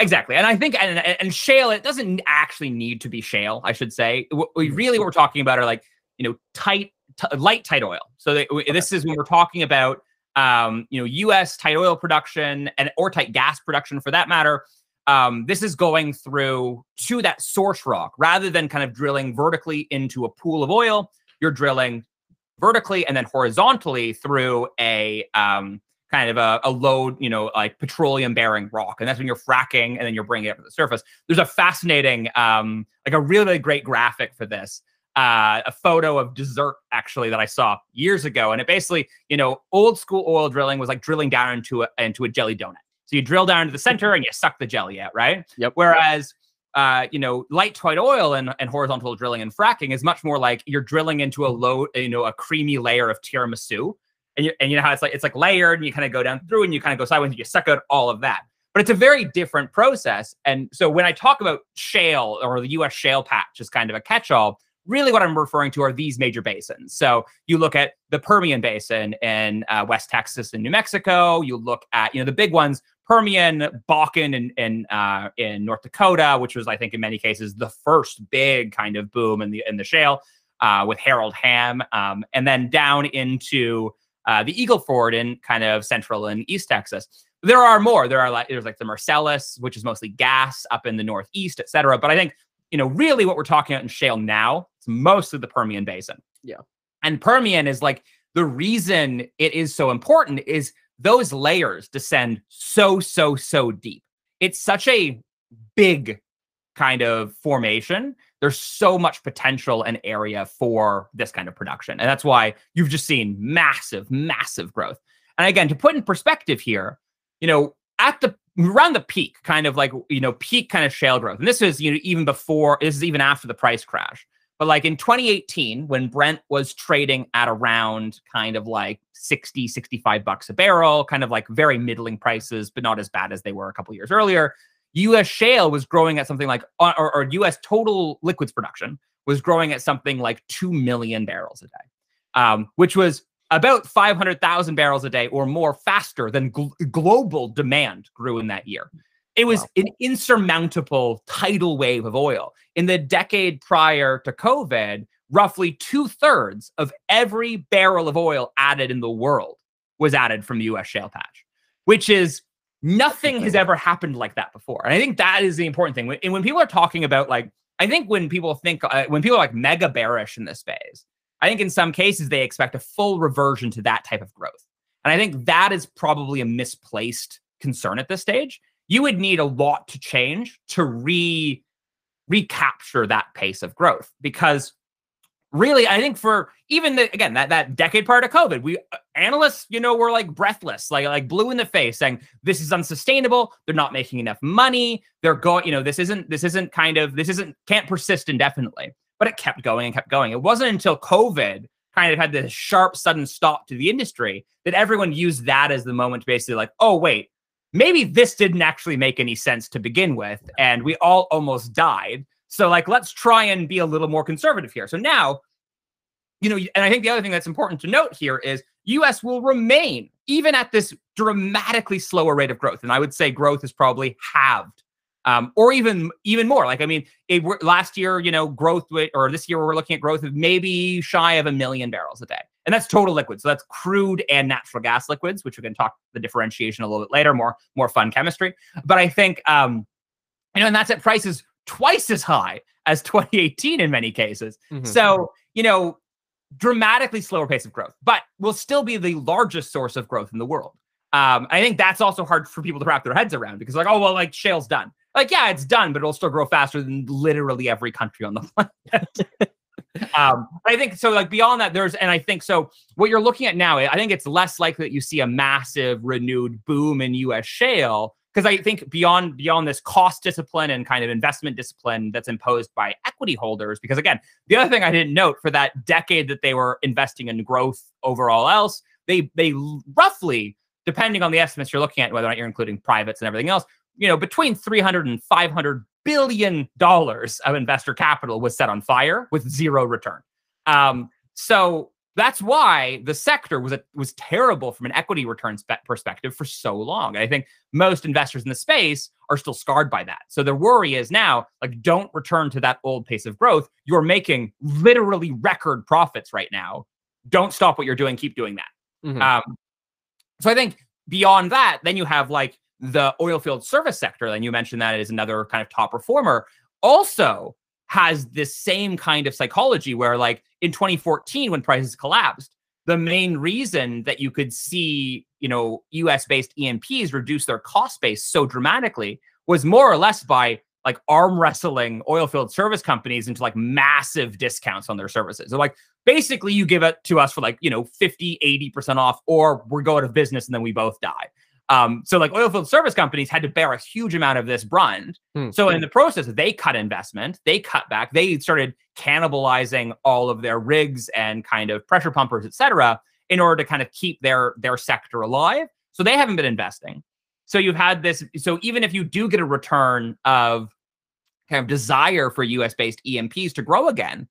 Exactly, and I think and, and shale it doesn't actually need to be shale. I should say. We mm-hmm. really what we're talking about are like you know tight, t- light tight oil. So they, okay. this is when we're talking about um, you know U.S. tight oil production and or tight gas production for that matter. Um, this is going through to that source rock rather than kind of drilling vertically into a pool of oil. You're drilling vertically and then horizontally through a um, kind of a, a load, you know, like petroleum bearing rock. And that's when you're fracking and then you're bringing it up to the surface. There's a fascinating, um, like a really, really great graphic for this. Uh, a photo of dessert actually that I saw years ago, and it basically, you know, old school oil drilling was like drilling down into a into a jelly donut. So you drill down to the center and you suck the jelly out, right? Yep. Whereas uh, you know, light tight oil and, and horizontal drilling and fracking is much more like you're drilling into a low, you know, a creamy layer of tiramisu. And you, and you know how it's like it's like layered and you kind of go down through and you kind of go sideways and you suck out all of that. But it's a very different process. And so when I talk about shale or the US shale patch is kind of a catch-all, really what I'm referring to are these major basins. So you look at the Permian Basin in uh, West Texas and New Mexico. You look at, you know, the big ones Permian, Bakken, and in, in, uh, in North Dakota, which was, I think, in many cases, the first big kind of boom in the in the shale uh, with Harold Hamm, um, and then down into uh, the Eagle Ford in kind of central and East Texas. There are more. There are like there's like the Marcellus, which is mostly gas up in the Northeast, et cetera. But I think you know really what we're talking about in shale now it's mostly the Permian Basin. Yeah, and Permian is like the reason it is so important is those layers descend so, so, so deep. It's such a big kind of formation. There's so much potential and area for this kind of production. And that's why you've just seen massive, massive growth. And again, to put in perspective here, you know, at the around the peak, kind of like, you know, peak kind of shale growth. And this is, you know, even before, this is even after the price crash. But like in 2018, when Brent was trading at around kind of like 60, 65 bucks a barrel, kind of like very middling prices, but not as bad as they were a couple years earlier, US shale was growing at something like, or, or US total liquids production was growing at something like 2 million barrels a day, um, which was about 500,000 barrels a day or more faster than gl- global demand grew in that year. It was wow. an insurmountable tidal wave of oil. In the decade prior to COVID, roughly two thirds of every barrel of oil added in the world was added from the US shale patch, which is nothing has ever happened like that before. And I think that is the important thing. And when people are talking about like, I think when people think, uh, when people are like mega bearish in this phase, I think in some cases they expect a full reversion to that type of growth. And I think that is probably a misplaced concern at this stage you would need a lot to change to re recapture that pace of growth because really i think for even the, again that that decade prior to covid we uh, analysts you know were like breathless like like blue in the face saying this is unsustainable. They're not making enough money. They're going you know this isn't this isn't kind of this isn't can't persist indefinitely. But it kept going and kept going. It wasn't until covid kind of had this sharp sudden stop to the industry that everyone used that as the moment to basically like oh wait maybe this didn't actually make any sense to begin with, and we all almost died. So like let's try and be a little more conservative here. So now, you know, and I think the other thing that's important to note here is US will remain even at this dramatically slower rate of growth. And I would say growth is probably halved um, or even even more. Like I mean, it, last year, you know, growth or this year we're looking at growth of maybe shy of a million barrels a day, and that's total liquids. So that's crude and natural gas liquids, which we can talk the differentiation a little bit later. More more fun chemistry, but I think um, you know, and that's at prices twice as high as 2018 in many cases. Mm-hmm. So you know, dramatically slower pace of growth, but will still be the largest source of growth in the world. Um, I think that's also hard for people to wrap their heads around because, like, oh well, like shale's done. Like, yeah, it's done, but it'll still grow faster than literally every country on the planet. um, I think so. Like beyond that, there's, and I think so. What you're looking at now, I think it's less likely that you see a massive renewed boom in U.S. shale because I think beyond beyond this cost discipline and kind of investment discipline that's imposed by equity holders. Because again, the other thing I didn't note for that decade that they were investing in growth overall else, they they roughly, depending on the estimates you're looking at, whether or not you're including privates and everything else, you know, between 300 and 500 billion dollars of investor capital was set on fire with zero return. Um, so that's why the sector was a, was terrible from an equity return spe- perspective for so long. I think most investors in the space are still scarred by that. So their worry is now like don't return to that old pace of growth. You're making literally record profits right now. Don't stop what you're doing. Keep doing that. Mm-hmm. Um, so I think beyond that, then you have like the oil field service sector, and you mentioned that is another kind of top performer, also has this same kind of psychology where, like in 2014, when prices collapsed, the main reason that you could see, you know, US based E&Ps reduce their cost base so dramatically was more or less by like arm wrestling oil field service companies into like massive discounts on their services. So like basically you give it to us for like, you know, 50, 80% off, or we go out of business and then we both die. Um, so like oilfield service companies had to bear a huge amount of this brunt. Hmm. So in the process, they cut investment, they cut back, they started cannibalizing all of their rigs and kind of pressure pumpers, et cetera, in order to kind of keep their their sector alive. So they haven't been investing. So you've had this. So even if you do get a return of kind of desire for US based E&Ps to grow again,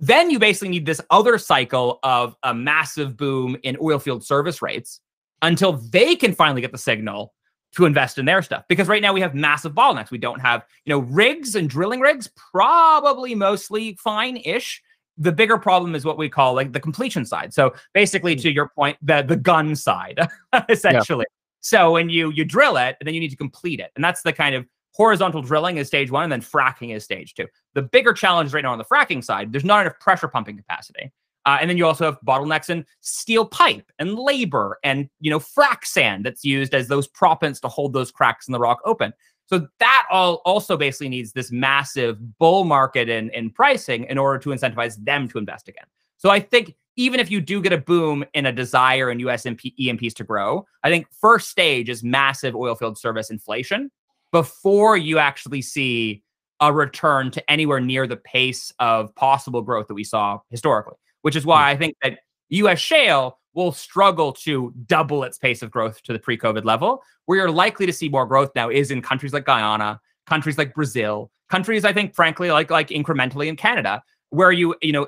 then you basically need this other cycle of a massive boom in oilfield service rates until they can finally get the signal to invest in their stuff. Because right now we have massive bottlenecks. We don't have, you know, rigs and drilling rigs, probably mostly fine ish. The bigger problem is what we call like the completion side. So basically, hmm. to your point, the the gun side, essentially. Yeah. So when you you drill it, and then you need to complete it, and that's the kind of horizontal drilling is stage one, and then fracking is stage two. The bigger challenge right now on the fracking side, there's not enough pressure pumping capacity. Uh, and then you also have bottlenecks in steel pipe and labor and you know frac sand that's used as those proppants to hold those cracks in the rock open. So that all also basically needs this massive bull market in, in pricing in order to incentivize them to invest again. So I think even if you do get a boom in a desire in US E&Ps to grow, I think first stage is massive oilfield service inflation before you actually see a return to anywhere near the pace of possible growth that we saw historically which is why. I think that US shale will struggle to double its pace of growth to the pre COVID level. Where you're likely to see more growth now is in countries like Guyana, countries like Brazil, countries, I think, frankly, like, like incrementally in Canada, where you, you know,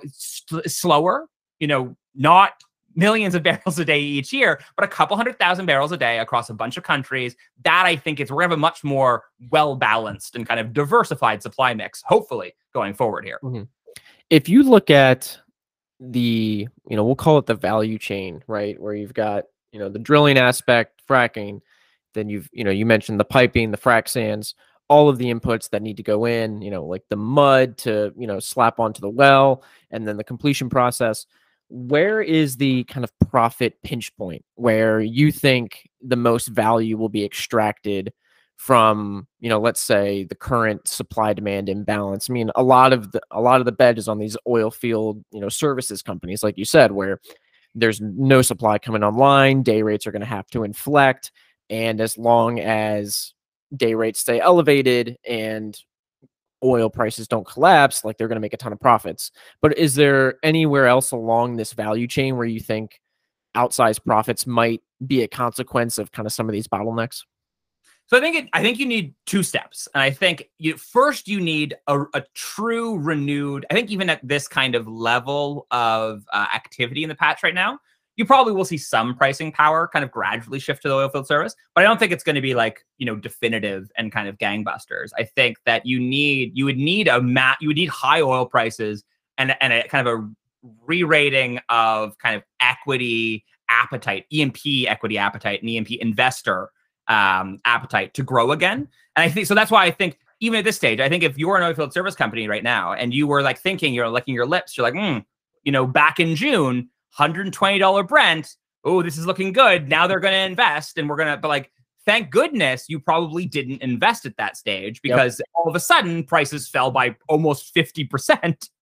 slower, you know, not millions of barrels a day each year, but a couple hundred thousand barrels a day across a bunch of countries. That I think is we're gonna have a much more well balanced and kind of diversified supply mix, hopefully, going forward here. Mm-hmm. If you look at the you know we'll call it the value chain right? Where you've got you know the drilling aspect fracking then you've you know you mentioned the piping the frac sands all of the inputs that need to go in you know like the mud to you know slap onto the well and then the completion process. Where is the kind of profit pinch point where you think the most value will be extracted from you know let's say the current supply demand imbalance. I mean a lot of the a lot of the bed is on these oil field you know services companies like you said where there's no supply coming online day rates are going to have to inflect and as long as day rates stay elevated and oil prices don't collapse like they're going to make a ton of profits. But is there anywhere else along this value chain where you think outsized profits might be a consequence of kind of some of these bottlenecks So I think it, I think you need two steps, and I think you first you need a, a true renewed. I think even at this kind of level of uh, activity in the patch right now, you probably will see some pricing power kind of gradually shift to the oilfield service, but I don't think it's going to be like you know definitive and kind of gangbusters. I think that you need you would need a mat you would need high oil prices and and a kind of a re-rating of kind of equity appetite, E&P equity appetite, and E&P investor um, appetite to grow again. And I think so. That's why I think even at this stage, I think if you're an oilfield service company right now and you were like thinking, you're licking your lips, you're like, mm, you know, back in June, $120 Brent. Oh, this is looking good. Now they're going to invest and we're going to, but like, thank goodness you probably didn't invest at that stage because yep. all of a sudden prices fell by almost 50%.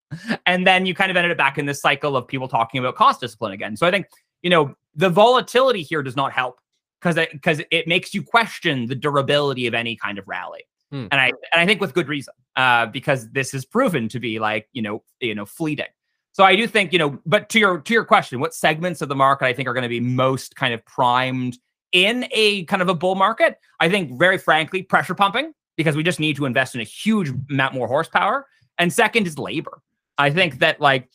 And then you kind of ended up back in this cycle of people talking about cost discipline again. So I think, you know, the volatility here does not help because it, because it makes you question the durability of any kind of rally. Hmm. And I and I think with good reason, uh, because this is proven to be like you know you know fleeting. So I do think you know, but to your to your question, what segments of the market I think are going to be most kind of primed in a kind of a bull market? I think very frankly, pressure pumping because we just need to invest in a huge amount more horsepower. And second is labor. I think that like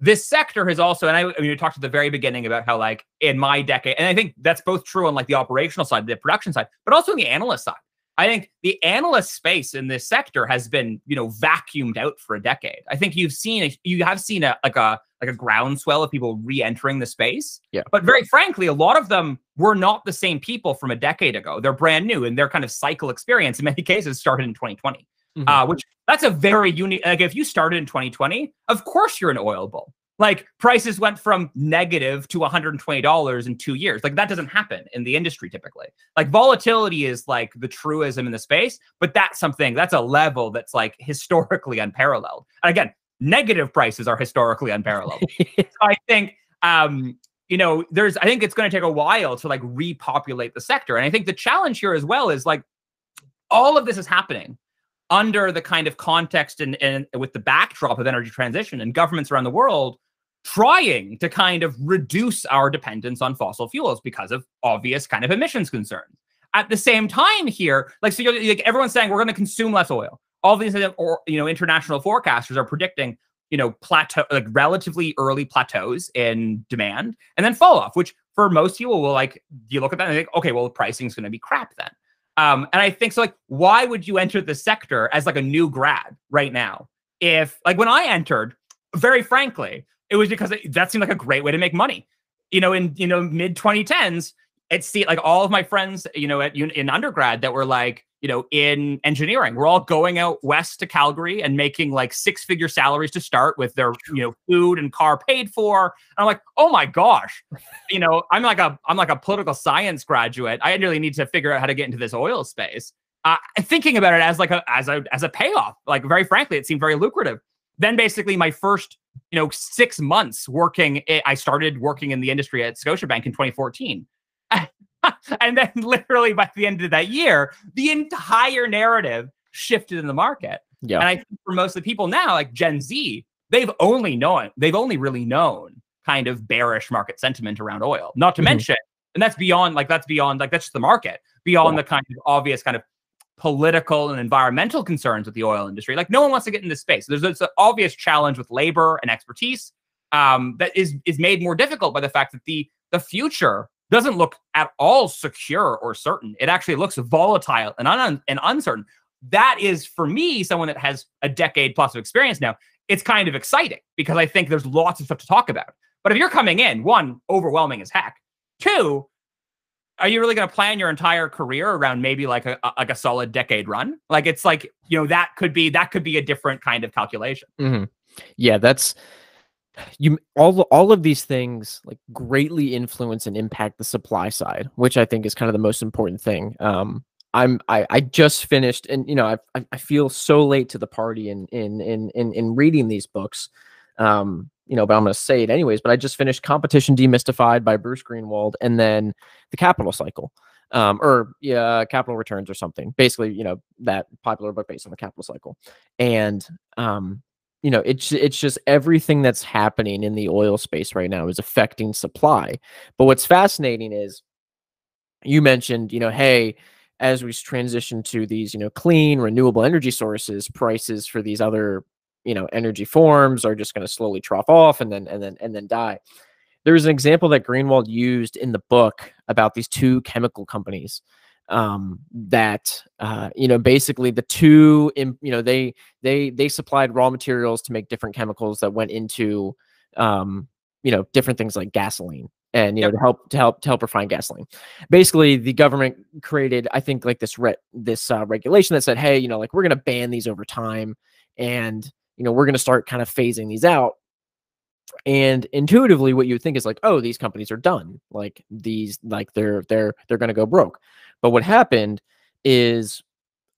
this sector has also, and I, I mean, we talked at the very beginning about how, like, in my decade, and I think that's both true on like the operational side, the production side, but also on the analyst side. I think the analyst space in this sector has been, you know, vacuumed out for a decade. I think you've seen, you have seen a like a like a groundswell of people re-entering the space. Yeah. But very frankly, a lot of them were not the same people from a decade ago. They're brand new, and their kind of cycle experience in many cases started in 2020. Mm-hmm. Uh, which that's a very unique. Like if you started in 2020, of course you're an oil bull. Like prices went from negative to 120 dollars in two years. Like that doesn't happen in the industry typically. Like volatility is like the truism in the space, but that's something that's a level that's like historically unparalleled. And again, negative prices are historically unparalleled. so I think um you know, there's I think it's going to take a while to like repopulate the sector. And I think the challenge here as well is like all of this is happening under the kind of context and, and with the backdrop of energy transition and governments around the world trying to kind of reduce our dependence on fossil fuels because of obvious kind of emissions concerns. At the same time, here, like so, like everyone's saying we're going to consume less oil. All these, or you know, international forecasters are predicting, you know, plateau, like relatively early plateaus in demand, and then fall off. Which for most people will like, you look at that and think, okay, well, the pricing is going to be crap then. Um, and I think so. Like, why would you enter the sector as like a new grad right now? If like when I entered, very frankly, it was because it, that seemed like a great way to make money. You know, in you know mid 2010s, it's see like all of my friends, you know, at in undergrad that were like, you know, in engineering, we're all going out west to Calgary and making like six figure salaries to start with their, you know, food and car paid for. And I'm like, oh my gosh, you know, I'm like a I'm like a political science graduate. I really need to figure out how to get into this oil space. Uh, thinking about it as like a as a as a payoff, like very frankly, it seemed very lucrative. Then basically my first, you know, six months working, I started working in the industry at Scotiabank in 2014. and then literally by the end of that year, the entire narrative shifted in the market. Yeah. And I think for most of the people now, like Gen Z, they've only known, they've only really known kind of bearish market sentiment around oil. Not to mm-hmm. mention, and that's beyond like that's beyond like that's just the market, beyond yeah. the kind of obvious kind of political and environmental concerns with the oil industry. Like no one wants to get in this space. There's this obvious challenge with labor and expertise um, that is is made more difficult by the fact that the the future doesn't look at all secure or certain. It actually looks volatile and, un- and uncertain. That is, for me, someone that has a decade plus of experience now, it's kind of exciting because I think there's lots of stuff to talk about. But if you're coming in, one, overwhelming as heck. Two, are you really going to plan your entire career around maybe like a, a, like a solid decade run? Like it's like you know that could be that could be a different kind of calculation. Mm-hmm. Yeah, that's you all all of these things like greatly influence and impact the supply side which i think is kind of the most important thing um i'm i, I just finished and you know I, I feel so late to the party in in in in, in reading these books um you know but i'm going to say it anyways but i just finished competition demystified by bruce greenwald and then the capital cycle um or yeah capital returns or something basically you know that popular book based on the capital cycle and um you know it's it's just everything that's happening in the oil space right now is affecting supply but what's fascinating is you mentioned you know hey as we transition to these, you know, clean, renewable energy sources, prices for these other, you know, energy forms are just going to slowly trough off and then and then and then die. There was an example that Greenwald used in the book about these two chemical companies um, that uh, you know basically the two you know they they they supplied raw materials to make different chemicals that went into um, you know different things like gasoline and you yep. know to help to help to help refine gasoline. Basically, the government created, I think, like this re- this uh, regulation that said, hey, you know, like we're going to ban these over time, and you know we're going to start kind of phasing these out. And intuitively, what you would think is like, oh, these companies are done. Like these, like they're they're they're going to go broke. But what happened is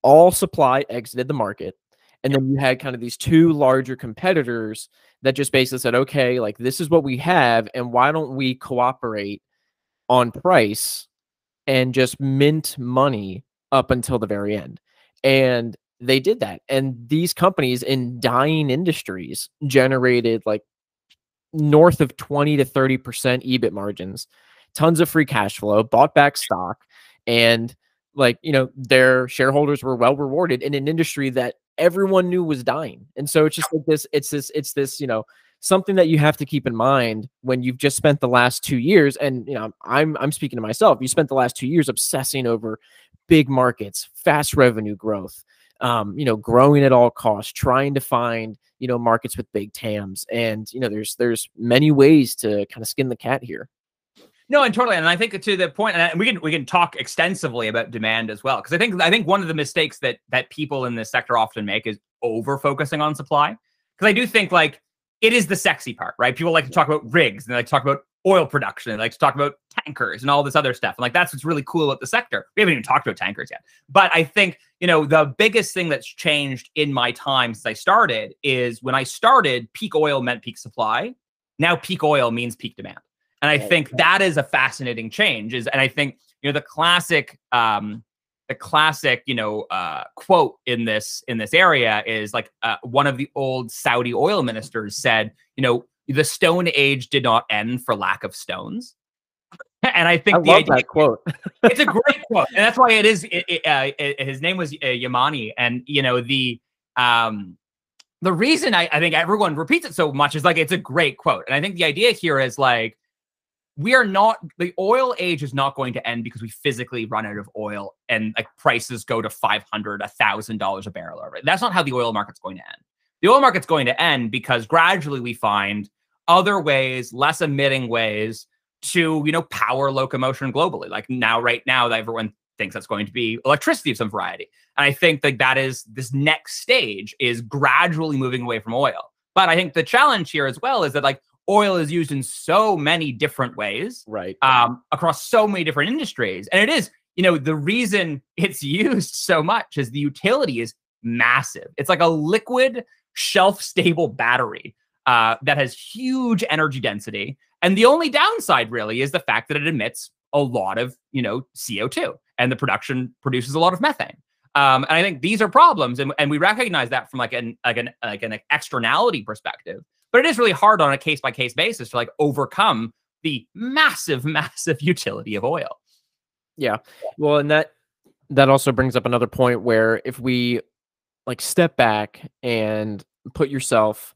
all supply exited the market, and then you had kind of these two larger competitors that just basically said, okay, like this is what we have, and why don't we cooperate on price and just mint money up until the very end? And they did that. And these companies in dying industries generated like north of 20 to 30% EBIT margins, tons of free cash flow, bought back stock, and like, you know, their shareholders were well rewarded in an industry that everyone knew was dying. And so it's just like this, it's this, it's this, you know, something that you have to keep in mind when you've just spent the last two years. And you know, I'm I'm speaking to myself. You spent the last two years obsessing over big markets, fast revenue growth, um, you know, growing at all costs, trying to find you know markets with big TAMs. And you know, there's there's many ways to kind of skin the cat here. No, and totally, and I think to the point, and we can we can talk extensively about demand as well, because I think I think one of the mistakes that that people in this sector often make is over focusing on supply. Because I do think like it is the sexy part, right? People like to talk about rigs and they like to talk about oil production and they like to talk about tankers and all this other stuff. And like that's what's really cool about the sector. We haven't even talked about tankers yet. But I think, you know, the biggest thing that's changed in my time since I started is when I started, peak oil meant peak supply. Now peak oil means peak demand. And I think that is a fascinating change. Is and I think you know the classic um, the classic you know uh, quote in this in this area is like uh, one of the old Saudi oil ministers said, you know, the Stone Age did not end for lack of stones. and I think I the love idea, that quote. it's a great quote, and that's why it is. It, it, uh, it, his name was uh, Yamani, and you know the um the reason I, I think everyone repeats it so much is like it's a great quote, and I think the idea here is like we are not the oil age is not going to end because we physically run out of oil and like prices go to 500 a thousand dollars a barrel over that's not how the oil market's going to end. The oil market's going to end because gradually we find other ways less emitting ways to you know power locomotion globally. Like now right now that everyone thinks that's going to be electricity of some variety. And i think that that is this next stage is gradually moving away from oil. But i think the challenge here as well is that like oil is used in so many different ways, right? Um, across so many different industries, and it is, you know, the reason it's used so much is the utility is massive. It's like a liquid shelf-stable battery uh, that has huge energy density, and the only downside really is the fact that it emits a lot of, you know, CO2, and the production produces a lot of methane. Um, and I think these are problems, and, and we recognize that from like an like an like an externality perspective. But it is really hard on a case by case basis to like overcome the massive, massive utility of oil. Yeah. Well, and that that also brings up another point where if we like step back and put yourself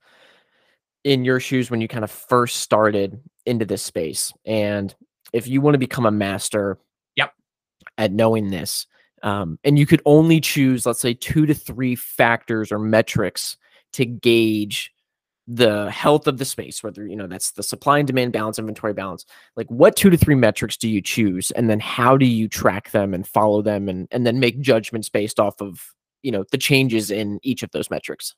in your shoes when you kind of first started into this space and if you want to become a master yep at knowing this um, and you could only choose let's say two to three factors or metrics to gauge the health of the space whether you know that's the supply and demand balance inventory balance like what two to three metrics do you choose? And then how do you track them and follow them and and then make judgments based off of you know the changes in each of those metrics?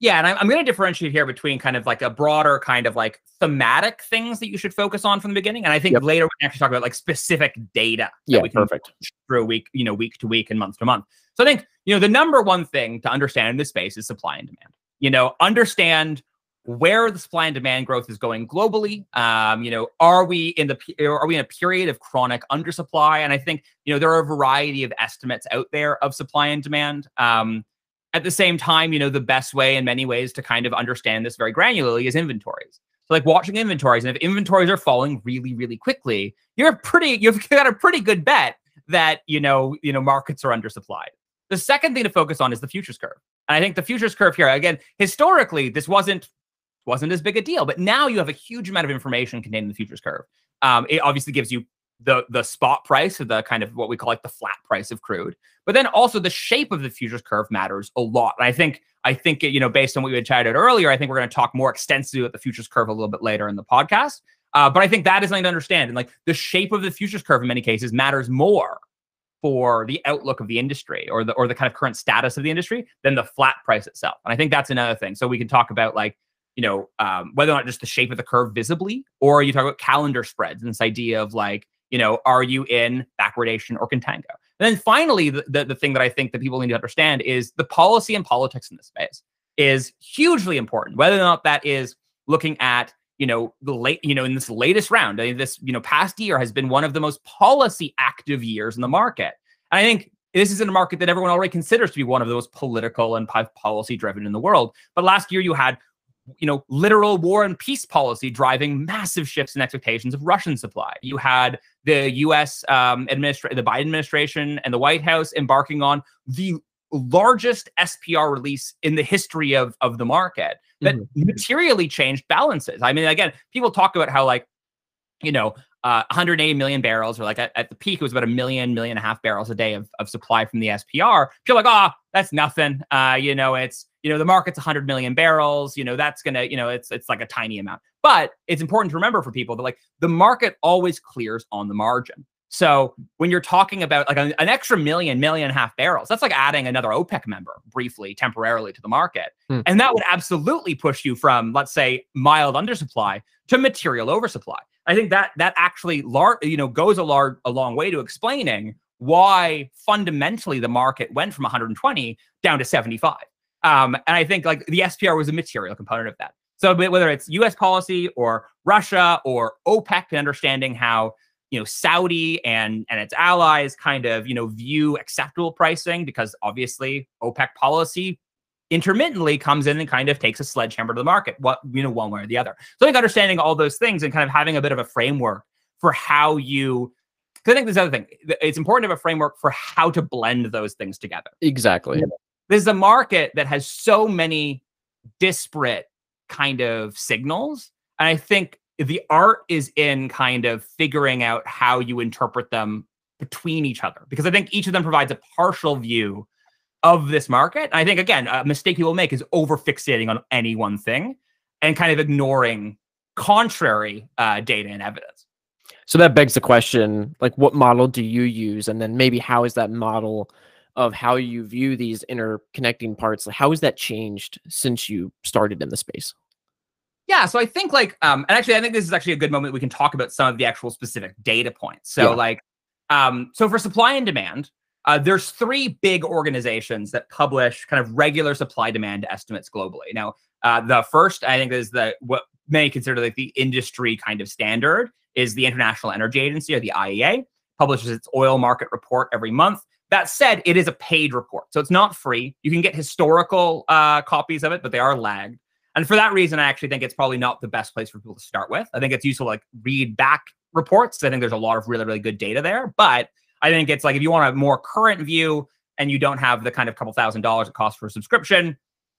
Yeah and i'm, I'm going to differentiate here between kind of like a broader kind of like thematic things that you should focus on from the beginning and i think yep. later we can actually talk about like specific data yeah we perfect. through a week you know week to week and month to month. So i think you know the number one thing to understand in this space is supply and demand. You know understand where the supply and demand growth is going globally. Um, you know, are we in the are we in a period of chronic undersupply? And I think you know there are a variety of estimates out there of supply and demand. Um, at the same time, you know, the best way in many ways to kind of understand this very granularly is inventories. So like watching inventories, and if inventories are falling really, really quickly, you're pretty you've got a pretty good bet that you know you know markets are undersupplied. The second thing to focus on is the futures curve. And I think the futures curve here, again, historically, this wasn't wasn't as big a deal, but now you have a huge amount of information contained in the futures curve. Um, it obviously gives you the the spot price or the kind of what we call like the flat price of crude, but then also the shape of the futures curve matters a lot. And I think I think you know based on what we had chatted earlier, I think we're going to talk more extensively about the futures curve a little bit later in the podcast. Uh, but I think that is something to understand, and like the shape of the futures curve in many cases matters more for the outlook of the industry or the or the kind of current status of the industry than the flat price itself. And I think that's another thing. So we can talk about like you know um, whether or not just the shape of the curve visibly, or you talk about calendar spreads and this idea of like you know are you in backwardation or contango. And then finally, the, the, the thing that I think that people need to understand is the policy and politics in this space is hugely important. Whether or not that is looking at you know, the late, you know, in this latest round, I mean, this, you know, past year has been one of the most policy active years in the market. And I think this is in a market that everyone already considers to be one of the most political and policy driven in the world. But last year you had, you know, literal war and peace policy driving massive shifts in expectations of Russian supply. You had the U.S. Um, administration, the Biden administration, and the White House embarking on the largest SPR release in the history of of the market that mm-hmm. materially changed balances. I mean, again, people talk about how like, you know, uh, 180 million barrels, or like at, at, the peak, it was about a million, million and a half barrels a day of, of supply from the SPR. People like, oh, that's nothing. Uh, you know, it's you know the market's 100 million barrels. You know, that's gonna, you know, it's it's like a tiny amount. But it's important to remember for people that like the market always clears on the margin. So when you're talking about like an, an, extra million, million and a half barrels, that's like adding another OPEC member briefly, temporarily to the market. Hmm. And that would absolutely push you from, let's say, mild undersupply to material oversupply. I think that that actually lar- you know, goes a large a long way to explaining why fundamentally the market went from 120 down to 75. Um, and I think like the SPR was a material component of that. So whether it's US policy or Russia or OPEC and understanding how you know Saudi and and its allies kind of you know view acceptable pricing because obviously OPEC policy intermittently comes in and kind of takes a sledgehammer to the market what you know one way or the other. So i think understanding all those things and kind of having a bit of a framework for how you because i think this other thing it's important to have a framework for how to blend those things together. Exactly there's a market that has so many disparate kind of signals and i think the art is in kind of figuring out how you interpret them between each other because I think each of them provides a partial view of this market. And I think again, a mistake people make is over fixating on any one thing and kind of ignoring contrary uh, data and evidence. So that begs the question, like what model do you use and then maybe how is that model of how you view these interconnecting parts, how has that changed since you started in the space? Yeah, so I think like, um, and actually, I think this is actually a good moment we can talk about some of the actual specific data points. So, yeah. like, um, so for supply and demand, uh, there's three big organizations that publish kind of regular supply demand estimates globally. Now, uh, the first, I think, is the what many consider like the industry kind of standard is the International Energy Agency or the IEA publishes its oil market report every month. That said, it is a paid report, so it's not free. You can get historical uh, copies of it, but they are lagged. And for that reason, I actually think it's probably not the best place for people to start with. I think it's useful to like read back reports. I think there's a lot of really, really good data there. But I think it's like if you want a more current view and you don't have the kind of couple thousand dollars it costs for a subscription,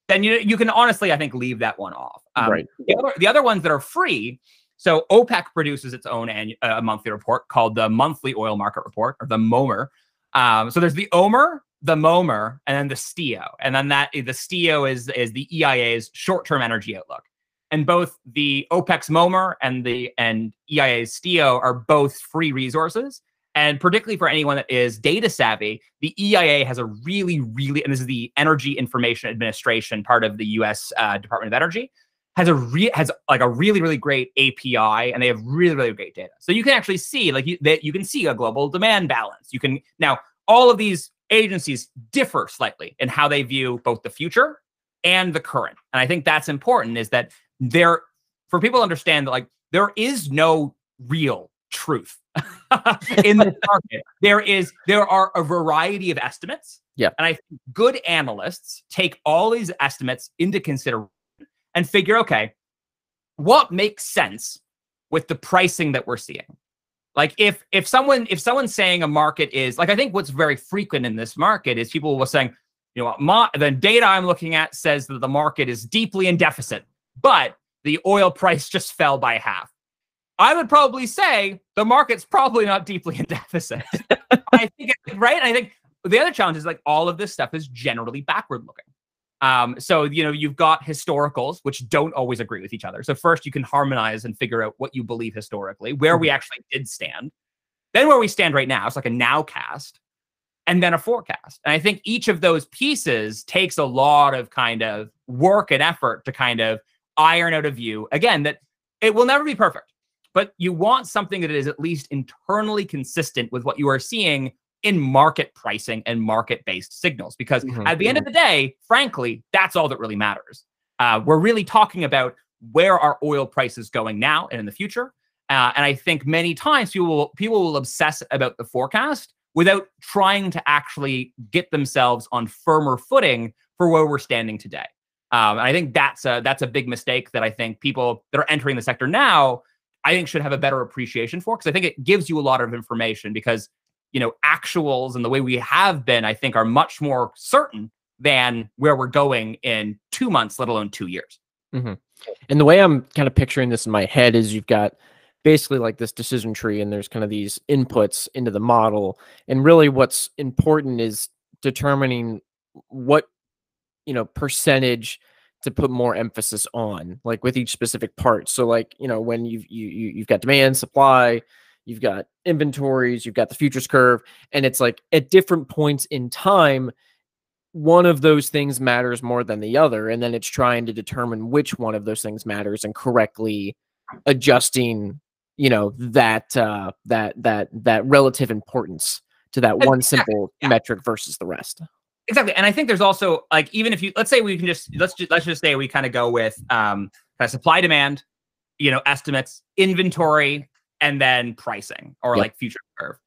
then you you can honestly, I think, leave that one off. Um, right. The other, the other ones that are free. So OPEC produces its own annual, uh, monthly report called the Monthly Oil Market Report or the MOMR. Um, so there's the OMR, the MOMR, and then the STEO. And then that the STEO is is the EIA's short-term energy outlook. And both the OPEC's MOMR and the and EIA's STEO are both free resources. And particularly for anyone that is data savvy, the EIA has a really, really, and this is the Energy Information Administration, part of the U.S. Uh, Department of Energy, has a re- has like a really, really great API, and they have really, really great data. So you can actually see, like, you, that you can see a global demand balance. You can now all of these agencies differ slightly in how they view both the future and the current. And I think that's important is that there, for people to understand that like there is no real truth in the market. There is, there are a variety of estimates. Yeah. And I think good analysts take all these estimates into consideration and figure, okay, what makes sense with the pricing that we're seeing? Like if if someone if someone's saying a market is like I think what's very frequent in this market is people were saying, you know, my, the data I'm looking at says that the market is deeply in deficit, but the oil price just fell by half. I would probably say the market's probably not deeply in deficit. I think right. I think the other challenge is like all of this stuff is generally backward looking. Um, so you know you've got historicals which don't always agree with each other. So first you can harmonize and figure out what you believe historically, where we mm-hmm. actually did stand, then where we stand right now. It's like a now cast, and then a forecast. And I think each of those pieces takes a lot of kind of work and effort to kind of iron out a view. Again, that it will never be perfect, but you want something that is at least internally consistent with what you are seeing in market pricing and market based signals. Because mm-hmm. at the end of mm-hmm. the day, frankly, that's all that really matters. Uh, we're really talking about where are oil prices going now and in the future. Uh, and I think many times people will, people will obsess about the forecast without trying to actually get themselves on firmer footing for where we're standing today. Um, and I think that's a that's a big mistake that I think people that are entering the sector now, I think should have a better appreciation for because I think it gives you a lot of information because you know, actuals and the way we have been, I think, are much more certain than where we're going in two months, let alone two years. Mm-hmm. And the way I'm kind of picturing this in my head is you've got basically like this decision tree, and there's kind of these inputs into the model. And really, what's important is determining what, you know, percentage to put more emphasis on like with each specific part so like you know when you've you, you you've got demand supply you've got inventories, you've got the futures curve, and it's like at different points in time, one of those things matters more than the other. And then it's trying to determine which one of those things matters and correctly adjusting, you know, that uh that that that relative importance to that one simple yeah. metric versus the rest. Exactly. And I think there's also like even if you let's say we can just let's just let's just say we kind of go with um kind of supply demand, you know, estimates, inventory, and then pricing or yep. like future curve.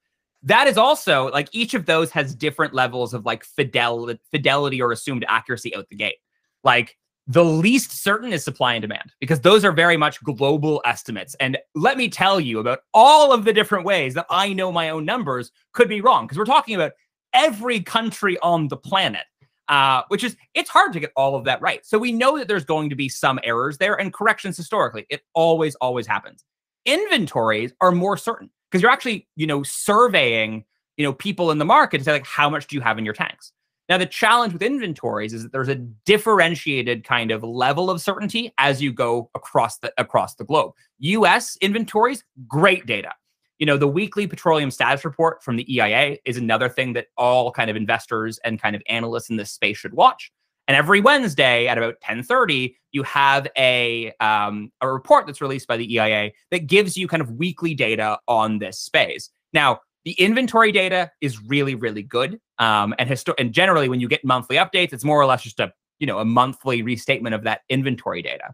That is also like each of those has different levels of like fidelity, fidelity or assumed accuracy out the gate. Like the least certain is supply and demand because those are very much global estimates. And let me tell you about all of the different ways that I know my own numbers could be wrong because we're talking about every country on the planet. Uh, which is it's hard to get all of that right. So we know that there's going to be some errors there and corrections historically. It always, always happens inventories are more certain because you're actually, you know, surveying, you know, people in the market to say like, how much do you have in your tanks? Now, the challenge with inventories is that there's a differentiated kind of level of certainty as you go across the across the globe. US inventories, great data. You know, the weekly petroleum status report from the EIA is another thing that all kind of investors and kind of analysts in this space should watch. And every Wednesday at about 10:30, you have a um, a report that's released by the EIA that gives you kind of weekly data on this space. Now, the inventory data is really, really good. Um, and histo- and generally, when you get monthly updates, it's more or less just a you know a monthly restatement of that inventory data.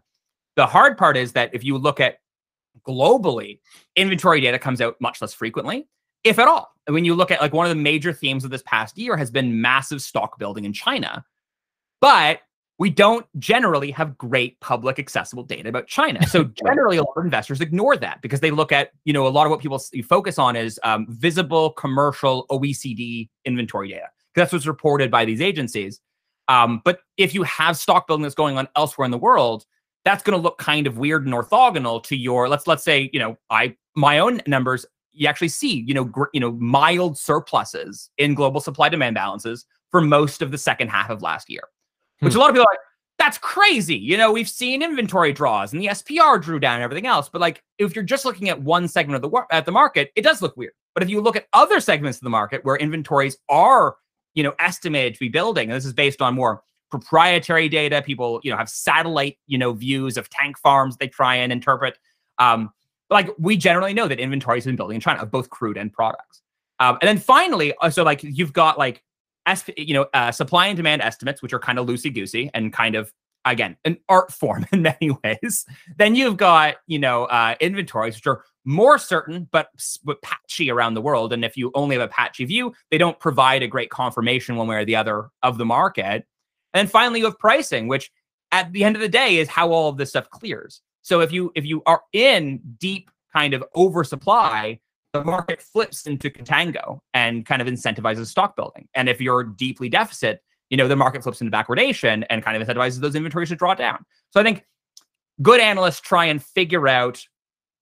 The hard part is that if you look at globally, inventory data comes out much less frequently, if at all. When you look at like one of the major themes of this past year has been massive stock building in China but we don't generally have great public accessible data about China. So generally, a lot of investors ignore that because they look at, you know, a lot of what people focus on is um, visible commercial OECD inventory data. That's what's reported by these agencies. Um, but if you have stock building that's going on elsewhere in the world, that's going to look kind of weird and orthogonal to your. Let's let's say, you know, I my own numbers. You actually see, you know, gr- you know, mild surpluses in global supply demand balances for most of the second half of last year which hmm. a lot of people are like, that's crazy. You know, we've seen inventory draws and the SPR drew down and everything else. But like, if you're just looking at one segment of the at the market, it does look weird. But if you look at other segments of the market where inventories are, you know, estimated to be building, and this is based on more proprietary data, people, you know, have satellite, you know, views of tank farms they try and interpret. Um, like we generally know that inventories have been building in China of both crude and products. Um, and then finally, uh, so like you've got like you know, uh, supply and demand estimates, which are kind of loosey goosey and kind of again an art form in many ways. Then you've got you know uh, inventories, which are more certain but, but patchy around the world. And if you only have a patchy view, they don't provide a great confirmation one way or the other of the market. And then finally, you have pricing, which at the end of the day is how all of this stuff clears. So if you if you are in deep kind of oversupply, the market flips into contango and kind of incentivizes stock building. And if you're deeply deficit, you know, the market flips into backwardation and kind of incentivizes those inventories to draw down. So I think good analysts try and figure out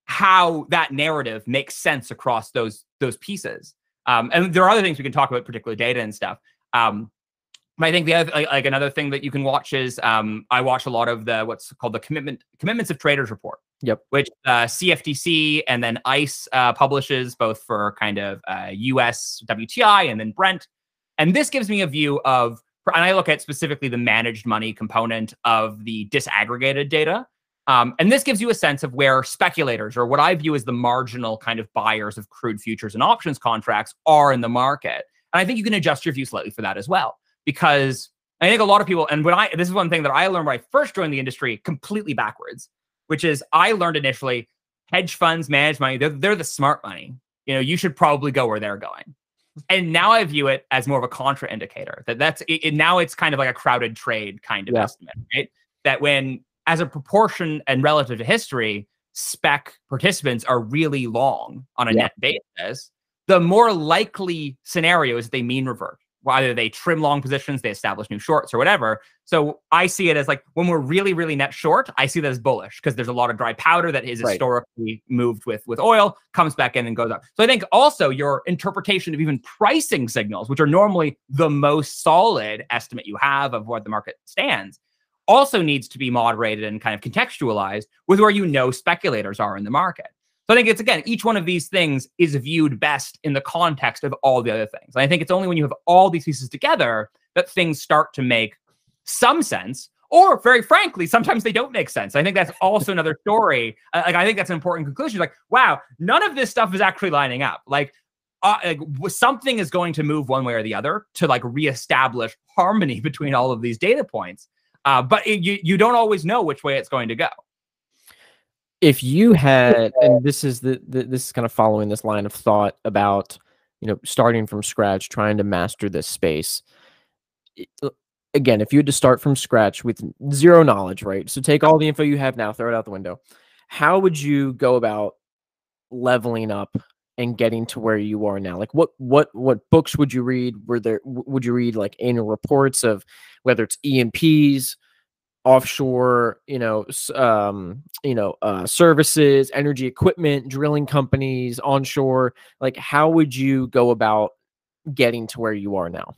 how that narrative makes sense across those those pieces. Um, and there are other things we can talk about, particularly data and stuff. Um, I think the other like, like, another thing that you can watch is um, I watch a lot of the what's called the commitment commitments of traders report. Yep. Which uh, CFTC and then ICE uh, publishes both for kind of uh, US WTI and then Brent. And this gives me a view of, and I look at specifically the managed money component of the disaggregated data. Um, and this gives you a sense of where speculators, or what I view as the marginal kind of buyers of crude futures and options contracts, are in the market. And I think you can adjust your view slightly for that as well, because I think a lot of people, and when I, this is one thing that I learned when I first joined the industry completely backwards, which is I learned initially hedge funds manage money, they're, they're the smart money. You know, you should probably go where they're going. And now I view it as more of a contra indicator that that's it, now it's kind of like a crowded trade kind of yeah. estimate, right? That when as a proportion and relative to history, spec participants are really long on a yeah. net basis, the more likely scenario is that they mean revert. Either they trim long positions, they establish new shorts or whatever. So I see it as like when we're really, really net short, I see that as bullish because there's a lot of dry powder that is right. historically moved with with oil, comes back in and goes up. So I think also your interpretation of even pricing signals, which are normally the most solid estimate you have of what the market stands, also needs to be moderated and kind of contextualized with where you know speculators are in the market. So I think it's again, each one of these things is viewed best in the context of all the other things. And I think it's only when you have all these pieces together that things start to make some sense. Or very frankly, sometimes they don't make sense. I think that's also another story. Uh, like I think that's an important conclusion. Like, wow, none of this stuff is actually lining up. Like, uh, like something is going to move one way or the other to like reestablish harmony between all of these data points. Uh, but it, you you don't always know which way it's going to go. If you had, and this is the, the this is kind of following this line of thought about you know starting from scratch, trying to master this space. Again, if you had to start from scratch with zero knowledge, right? So take all the info you have now, throw it out the window. How would you go about leveling up and getting to where you are now like what what what books would you read were there would you read like annual reports of whether it's E&Ps offshore you know um you know uh services energy equipment drilling companies onshore like how would you go about getting to where you are now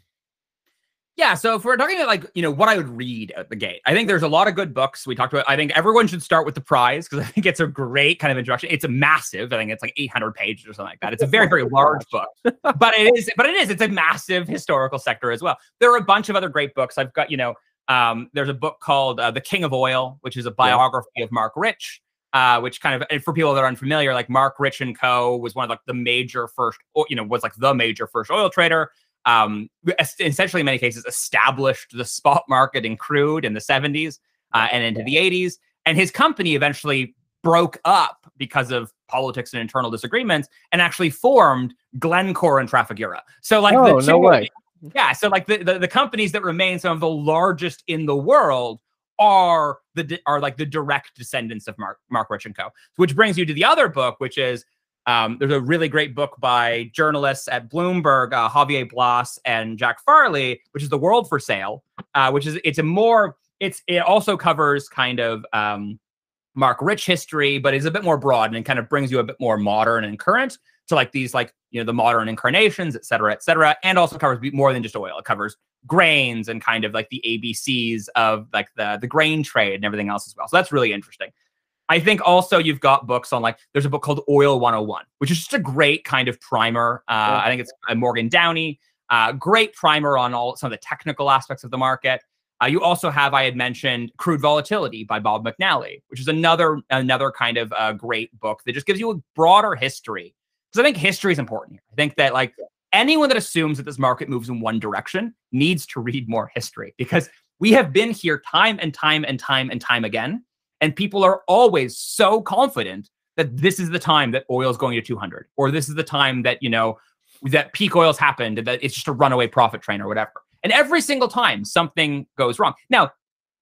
yeah, so if we're talking about like, you know, what I would read at the gate, I think there's a lot of good books. We talked about I think everyone should start with the prize because I think it's a great kind of introduction. It's a massive, I think it's like 800 pages or something like that. It's a very, very large book. but it is, but it is, it's a massive historical sector as well. There are a bunch of other great books. I've got, you know, um, there's a book called uh, The King of Oil, which is a biography yeah. of Marc Rich. Uh, which kind of for people that are unfamiliar, like Marc Rich and Co. was one of like the major first, you know, was like the major first oil trader um, essentially in many cases established the spot market in crude in the 70s uh, and into the 80s. And his company eventually broke up because of politics and internal disagreements and actually formed Glencore and Trafigura. So like oh, the two, no way. Yeah, so like the, the, the companies that remain some of the largest in the world are the are like the direct descendants of Mark Marc Rich and Co. Which brings you to the other book, which is um, there's a really great book by journalists at Bloomberg, uh, Javier Blas and Jack Farchy, which is The World for Sale, uh, which is it's a more it's it also covers kind of um, Marc Rich history, but is a bit more broad and kind of brings you a bit more modern and current to like these like you know the modern incarnations, et cetera, et cetera, and also covers more than just oil. It covers grains and kind of like the ABCs of like the the grain trade and everything else as well. So that's really interesting. I think also you've got books on like there's a book called Oil 101, which is just a great kind of primer. Uh, yeah. I think it's uh, Morgan Downey, uh, great primer on all some of the technical aspects of the market. Uh, you also have I had mentioned Crude Volatility by Bob McNally, which is another another kind of uh, great book that just gives you a broader history. Because I think history is important here. I think that like anyone that assumes that this market moves in one direction needs to read more history because we have been here time and time and time and time again and people are always so confident that this is the time that oil is going to 200, or this is the time that, you know, that peak oil's happened, and that it's just a runaway profit train or whatever. And every single time something goes wrong. Now,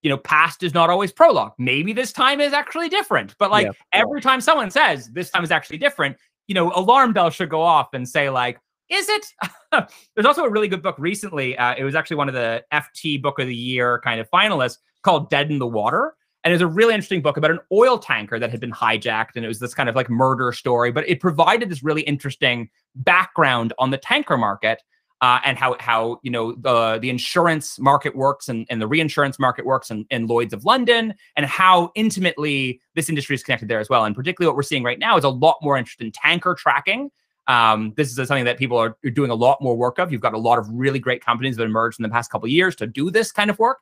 you know, past is not always prologue. Maybe this time is actually different. But like yeah. every time someone says this time is actually different, you know, alarm bell should go off and say like, is it? There's also a really good book recently. Uh, it was actually one of the FT Book of the Year kind of finalists called Dead in the Water. And it's a really interesting book about an oil tanker that had been hijacked. And it was this kind of like murder story, but it provided this really interesting background on the tanker market uh, and how how you know the the insurance market works and, and the reinsurance market works in, in Lloyd's of London and how intimately this industry is connected there as well. And particularly what we're seeing right now is a lot more interest in tanker tracking. Um, this is something that people are, are doing a lot more work of. You've got a lot of really great companies that emerged in the past couple years to do this kind of work,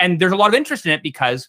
and there's a lot of interest in it because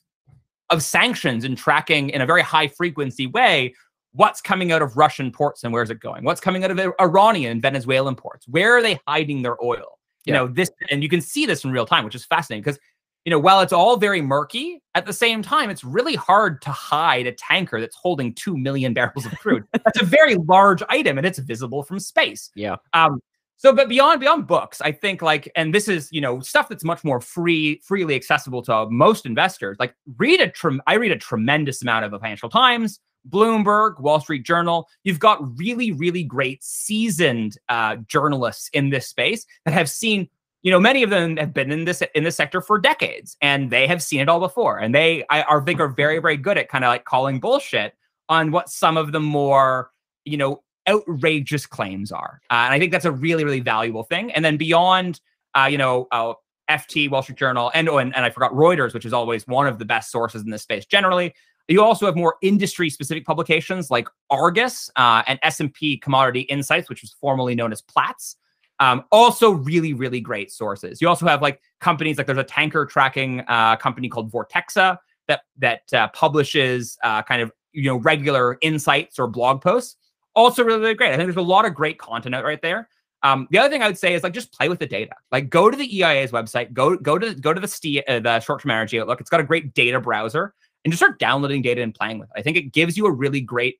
of sanctions and tracking in a very high frequency way what's coming out of Russian ports and where's it going? What's coming out of Iranian and Venezuelan ports? Where are they hiding their oil? You yeah. know, this, and you can see this in real time, which is fascinating because, you know, while it's all very murky, at the same time, it's really hard to hide a tanker that's holding 2 million barrels of crude. that's a very large item and it's visible from space. Yeah. Um, so, but beyond beyond books, I think like, and this is you know stuff that's much more free, freely accessible to most investors. Like, read a trem- I read a tremendous amount of the Financial Times, Bloomberg, Wall Street Journal. You've got really, really great seasoned uh, journalists in this space that have seen. You know, many of them have been in this in this sector for decades, and they have seen it all before. And they, I, I think, are very, very good at kind of like calling bullshit on what some of the more, you know, outrageous claims are. Uh, and I think that's a really, really valuable thing. And then beyond, uh, you know, uh, FT, Wall Street Journal, and, oh, and and I forgot Reuters, which is always one of the best sources in this space generally. You also have more industry-specific publications like Argus uh, and S&P Commodity Insights, which was formerly known as Platts. Um, also, really, really great sources. You also have like companies like there's a tanker tracking uh, company called Vortexa that that uh, publishes uh, kind of you know regular insights or blog posts. Also, really, really great. I think there's a lot of great content out right there. Um, the other thing I would say is like just play with the data. Like go to the EIA's website, go go to go to the uh, the short-term energy outlook. It's got a great data browser and just start downloading data and playing with it. I think it gives you a really great,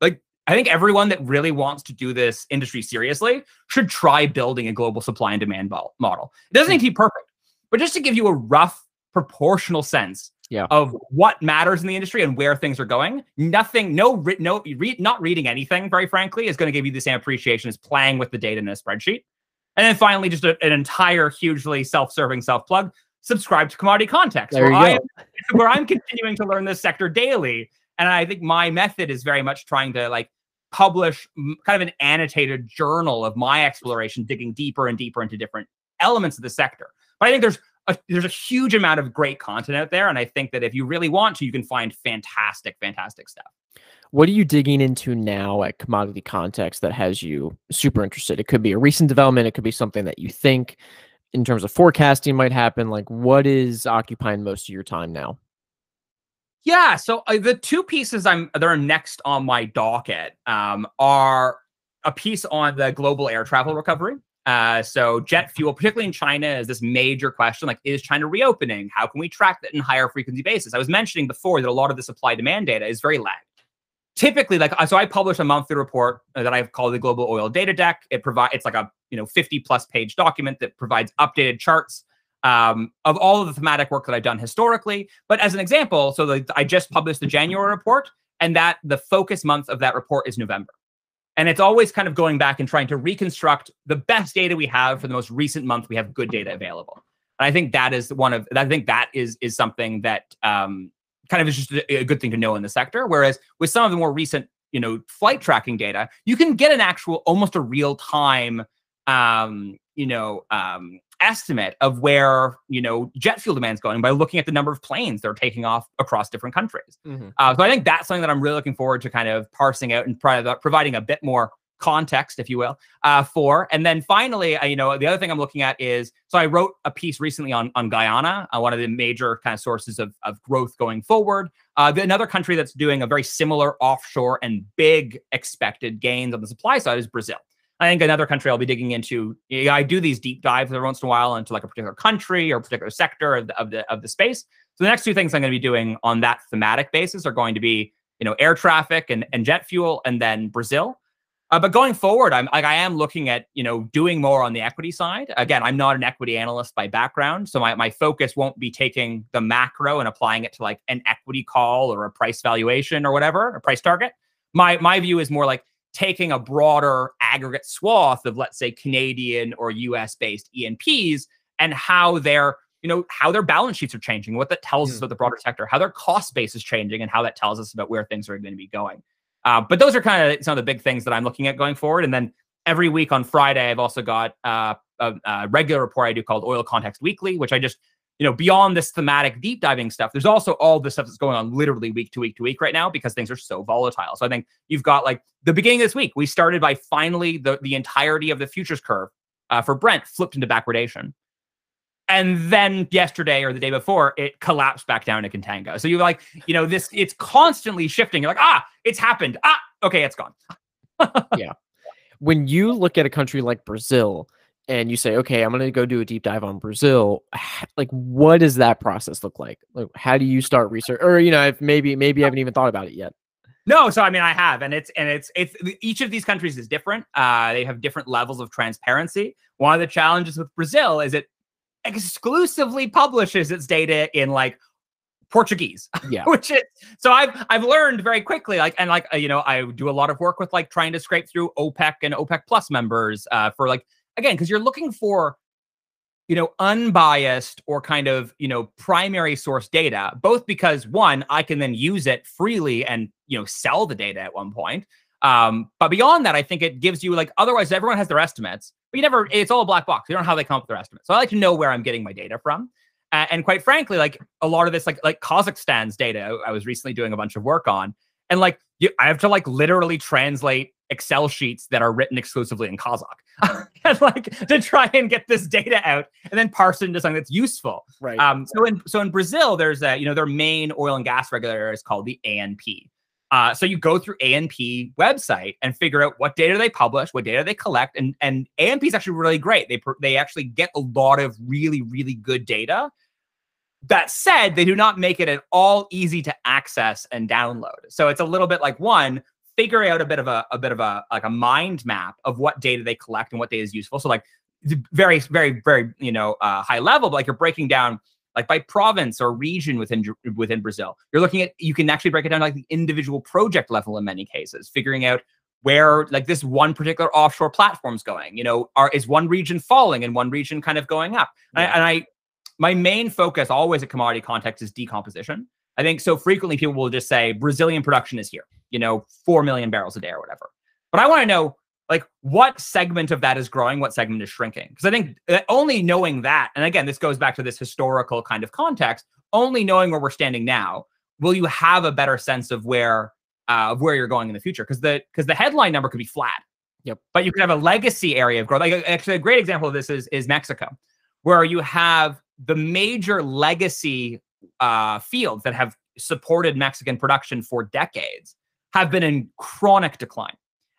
like, I think everyone that really wants to do this industry seriously should try building a global supply and demand model. It doesn't need hmm. to be perfect, but just to give you a rough proportional sense yeah. of what matters in the industry and where things are going. Nothing, no, no, read, not reading anything, very frankly, is going to give you the same appreciation as playing with the data in a spreadsheet. And then finally, just a, an entire hugely self-serving self-plug subscribe to Commodity Context, where, I where I'm continuing to learn this sector daily. And I think my method is very much trying to like publish kind of an annotated journal of my exploration, digging deeper and deeper into different elements of the sector. But I think there's a, there's a huge amount of great content out there, and I think that if you really want to, you can find fantastic, fantastic stuff. What are you digging into now at Commodity Context that has you super interested? It could be a recent development, it could be something that you think in terms of forecasting might happen? Like, what is occupying most of your time now? Yeah, so uh, the two pieces I'm that are next on my docket um, are a piece on the global air travel recovery. Uh, so jet fuel, particularly in China, is this major question. Like, is China reopening? How can we track that in higher frequency basis? I was mentioning before that a lot of the supply demand data is very lagged typically like so i publish a monthly report that i've called the global oil data deck. It provides it's like a you know 50 plus page document that provides updated charts um, of all of the thematic work that i've done historically. But as an example so the, i just published the january report and that the focus month of that report is november. And it's always kind of going back and trying to reconstruct the best data we have for the most recent month we have good data available. And i think that is one of i think that is is something that um, kind of is just a, a good thing to know in the sector. Whereas with some of the more recent, you know, flight tracking data, you can get an actual, almost a real time, um, you know, um, estimate of where you know jet fuel demand is going by looking at the number of planes that are taking off across different countries. Mm-hmm. Uh, so I think that's something that I'm really looking forward to kind of parsing out and providing a bit more context, if you will, uh, for. And then finally, uh, you know, the other thing I'm looking at is so I wrote a piece recently on on Guyana, uh, one of the major kind of sources of of growth going forward. Uh, another country that's doing a very similar offshore and big expected gains on the supply side is Brazil. I think another country I'll be digging into. I do these deep dives every once in a while into like a particular country or particular sector of the, of the of the space. So the next two things I'm going to be doing on that thematic basis are going to be, you know, air traffic and, and jet fuel, and then Brazil. Uh, but going forward, I'm like I am looking at you know doing more on the equity side. Again, I'm not an equity analyst by background, so my, my focus won't be taking the macro and applying it to like an equity call or a price valuation or whatever, a price target. My my view is more like taking a broader aggregate swath of, let's say, Canadian or US based E&Ps and how their you know how their balance sheets are changing, what that tells us about the broader sector, how their cost base is changing, and how that tells us about where things are going to be going. Uh, but those are kind of some of the big things that I'm looking at going forward. And then every week on Friday, I've also got uh, a, a, regular report I do called Oil Context Weekly, which I just you know, beyond this thematic deep diving stuff, there's also all the stuff that's going on literally week to week to week right now because things are so volatile. So I think you've got like the beginning of this week, we started by finally the, the entirety of the futures curve uh, for Brent flipped into backwardation. And then yesterday or the day before, it collapsed back down to contango. So you're like, you know, this it's constantly shifting. You're like, ah, it's happened. Ah, okay, it's gone. yeah. When you look at a country like Brazil, and you say, okay, I'm going to go do a deep dive on Brazil, like what does that process look like? Like how do you start research or you know, if maybe maybe I haven't even thought about it yet. No, so I mean I have and it's and it's it's each of these countries is different. Uh they have different levels of transparency. One of the challenges with Brazil is it exclusively publishes its data in like Portuguese. Yeah. Which is so I've I've learned very quickly like and like uh, you know I do a lot of work with like trying to scrape through OPEC and OPEC plus members uh for like again, because you're looking for, you know, unbiased or kind of, you know, primary source data, both because one, I can then use it freely and, you know, sell the data at one point. Um, but beyond that, I think it gives you like otherwise everyone has their estimates, but you never it's all a black box. You don't know how they come up with their estimates. So I like to know where I'm getting my data from. Uh, and quite frankly, like a lot of this, like like Kazakhstan's data, I was recently doing a bunch of work on, and like you, I have to like literally translate Excel sheets that are written exclusively in Kazakh, and like to try and get this data out and then parse it into something that's useful. Right. Um. So in so in Brazil, there's a you know their main oil and gas regulator is called the ANP. Uh, so you go through ANP website and figure out what data they publish, what data they collect, and and ANP is actually really great. They they actually get a lot of really really good data. That said, they do not make it at all easy to access and download. So it's a little bit like one figuring out a bit of a, a bit of a like a mind map of what data they collect and what data is useful. So like very, very, very, you know, uh, high level, but like you're breaking down like by province or region within within Brazil. You're looking at you can actually break it down like the individual project level in many cases, figuring out where like this one particular offshore platform's going. You know, are is one region falling and one region kind of going up? Yeah. And, I, and I, my main focus always at commodity context is decomposition. I think so frequently people will just say Brazilian production is here you know, 4 million barrels a day or whatever. But I want to know like what segment of that is growing, what segment is shrinking. Because I think uh, only knowing that, and again, this goes back to this historical kind of context, only knowing where we're standing now, will you have a better sense of where uh, of where you're going in the future? Because the because the headline number could be flat. Yep. But you could have a legacy area of growth. Like actually, a great example of this is is Mexico, where you have the major legacy uh, fields that have supported Mexican production for decades have been in chronic decline.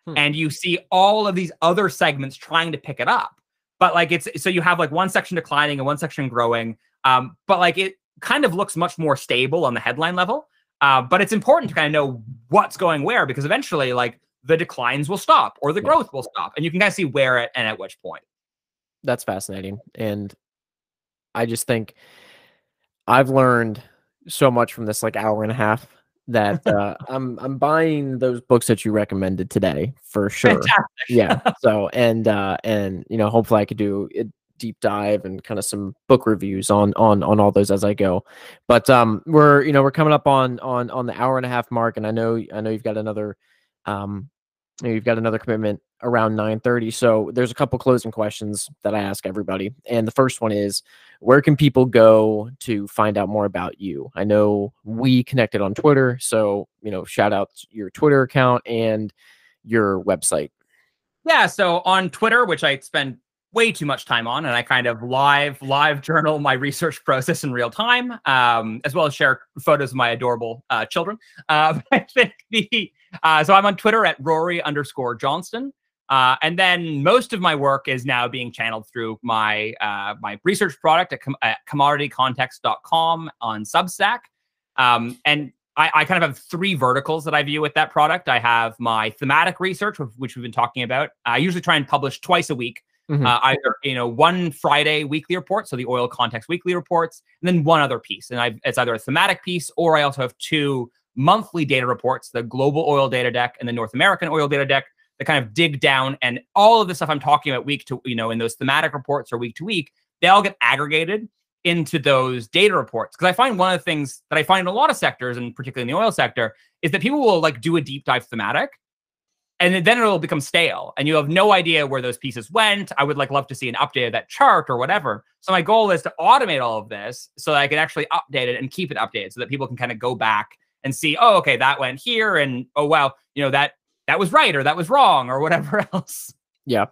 Hmm. And you see all of these other segments trying to pick it up. But like it's so you have like one section declining and one section growing. Um, but like it kind of looks much more stable on the headline level. Uh, but it's important to kind of know what's going where because eventually, like the declines will stop or the yeah. growth will stop, and you can kind of see where it and at which point. That's fascinating, and I just think I've learned so much from this like hour and a half that uh, I'm I'm buying those books that you recommended today for sure. Fantastic. yeah. So and uh, and you know hopefully I could do a deep dive and kind of some book reviews on on on all those as I go. But um, we're you know we're coming up on on on the hour and a half mark, and I know I know you've got another um you've got another commitment around 9:30. So there's a couple closing questions that I ask everybody. And the first one is where can people go to find out more about you? I know we connected on Twitter, so you know, shout out your Twitter account and your website. Yeah, so on Twitter, which I spend way too much time on and i kind of live live journal my research process in real time um, as well as share photos of my adorable uh, children uh, i think the uh, so i'm on twitter at rory underscore johnston uh, and then most of my work is now being channeled through my uh, my research product at, com- at commoditycontext.com on Substack. Um, and I, I, kind of have three verticals that I view with that product. I have my thematic research, which we've been talking about. I usually try and publish twice a week, mm-hmm. uh, either you know one Friday weekly report, so the oil context weekly reports, and then one other piece. And I've, it's either a thematic piece or I also have two monthly data reports: the global oil data deck and the North American oil data deck that kind of dig down and all of the stuff I'm talking about week to, you know, in those thematic reports or week to week, they all get aggregated into those data reports. Because I find one of the things that I find in a lot of sectors, and particularly in the oil sector, is that people will like do a deep dive thematic and then it'll become stale and you have no idea where those pieces went i would like love to see an update of that chart or whatever so my goal is to automate all of this so that i can actually update it and keep it updated so that people can kind of go back and see oh okay that went here and oh wow you know that that was right or that was wrong or whatever else yeah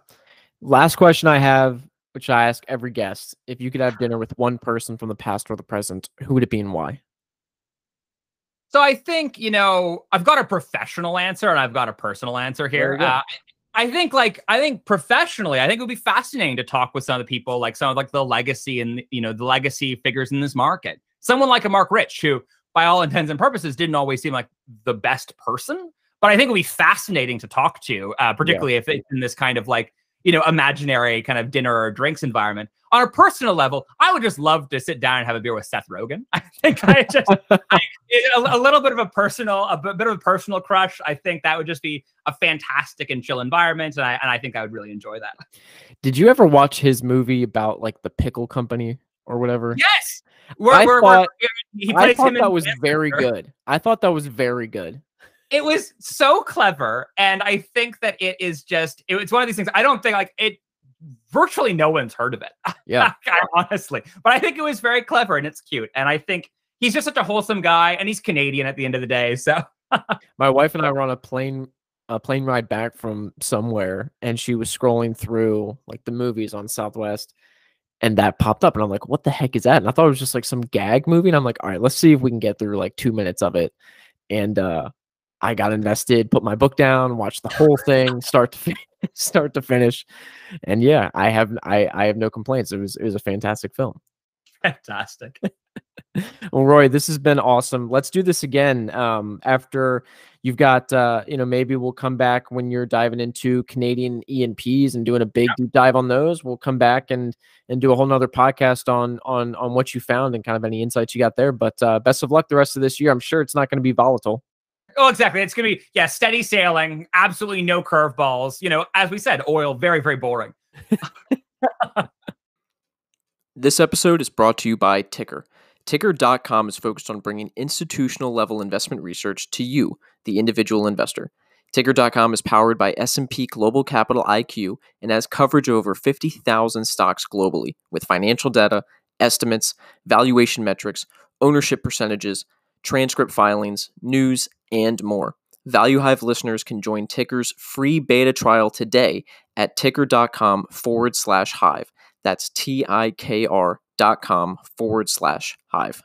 last question i have which i ask every guest if you could have dinner with one person from the past or the present who would it be and why so I think, you know, I've got a professional answer and I've got a personal answer here. Uh, I think like I think professionally, I think it would be fascinating to talk with some of the people, like some of like the legacy and you know, the legacy figures in this market. Someone like a Marc Rich, who by all intents and purposes didn't always seem like the best person, but I think it would be fascinating to talk to, uh, particularly yeah. if it's in this kind of like you know, imaginary kind of dinner or drinks environment. On a personal level, I would just love to sit down and have a beer with Seth Rogen. I think I just I, a, a, little bit of a personal, a bit of a personal crush. I think that would just be a fantastic and chill environment, and I and I think I would really enjoy that. Did you ever watch his movie about like the pickle company or whatever? Yes. We're, I we're, thought, we're, I thought that was very good. I thought that was very good. It was so clever and i think that it is just it, it's one of these things i don't think like it virtually no one's heard of it. Yeah. Honestly but i think it was very clever and it's cute and i think he's just such a wholesome guy and he's canadian at the end of the day so. My wife and i were on a plane a plane ride back from somewhere and she was scrolling through like the movies on southwest and that popped up and i'm like what the heck is that and i thought it was just like some gag movie and i'm like all right let's see if we can get through like two minutes of it and uh I got invested, put my book down, watched the whole thing, start to finish, start to finish, and yeah, I have I I have no complaints. It was it was a fantastic film. Fantastic. Well, Rory, this has been awesome. Let's do this again um, after you've got uh, you know maybe we'll come back when you're diving into Canadian E&Ps and doing a big yeah. deep dive on those. We'll come back and and do a whole nother podcast on on on what you found and kind of any insights you got there. But uh, best of luck the rest of this year. I'm sure it's not going to be volatile. Oh, exactly. It's gonna be yeah, steady sailing, absolutely no curveballs. You know, as we said, oil very very boring. this episode is brought to you by TIKR. TIKR.com is focused on bringing institutional level investment research to you, the individual investor. TIKR.com is powered by S&P Global Capital IQ and has coverage over 50,000 stocks globally with financial data, estimates, valuation metrics, ownership percentages, transcript filings, news, and more. Value Hive listeners can join TIKR's free beta trial today at tikr.com forward slash hive. That's T I K R dot com forward slash hive.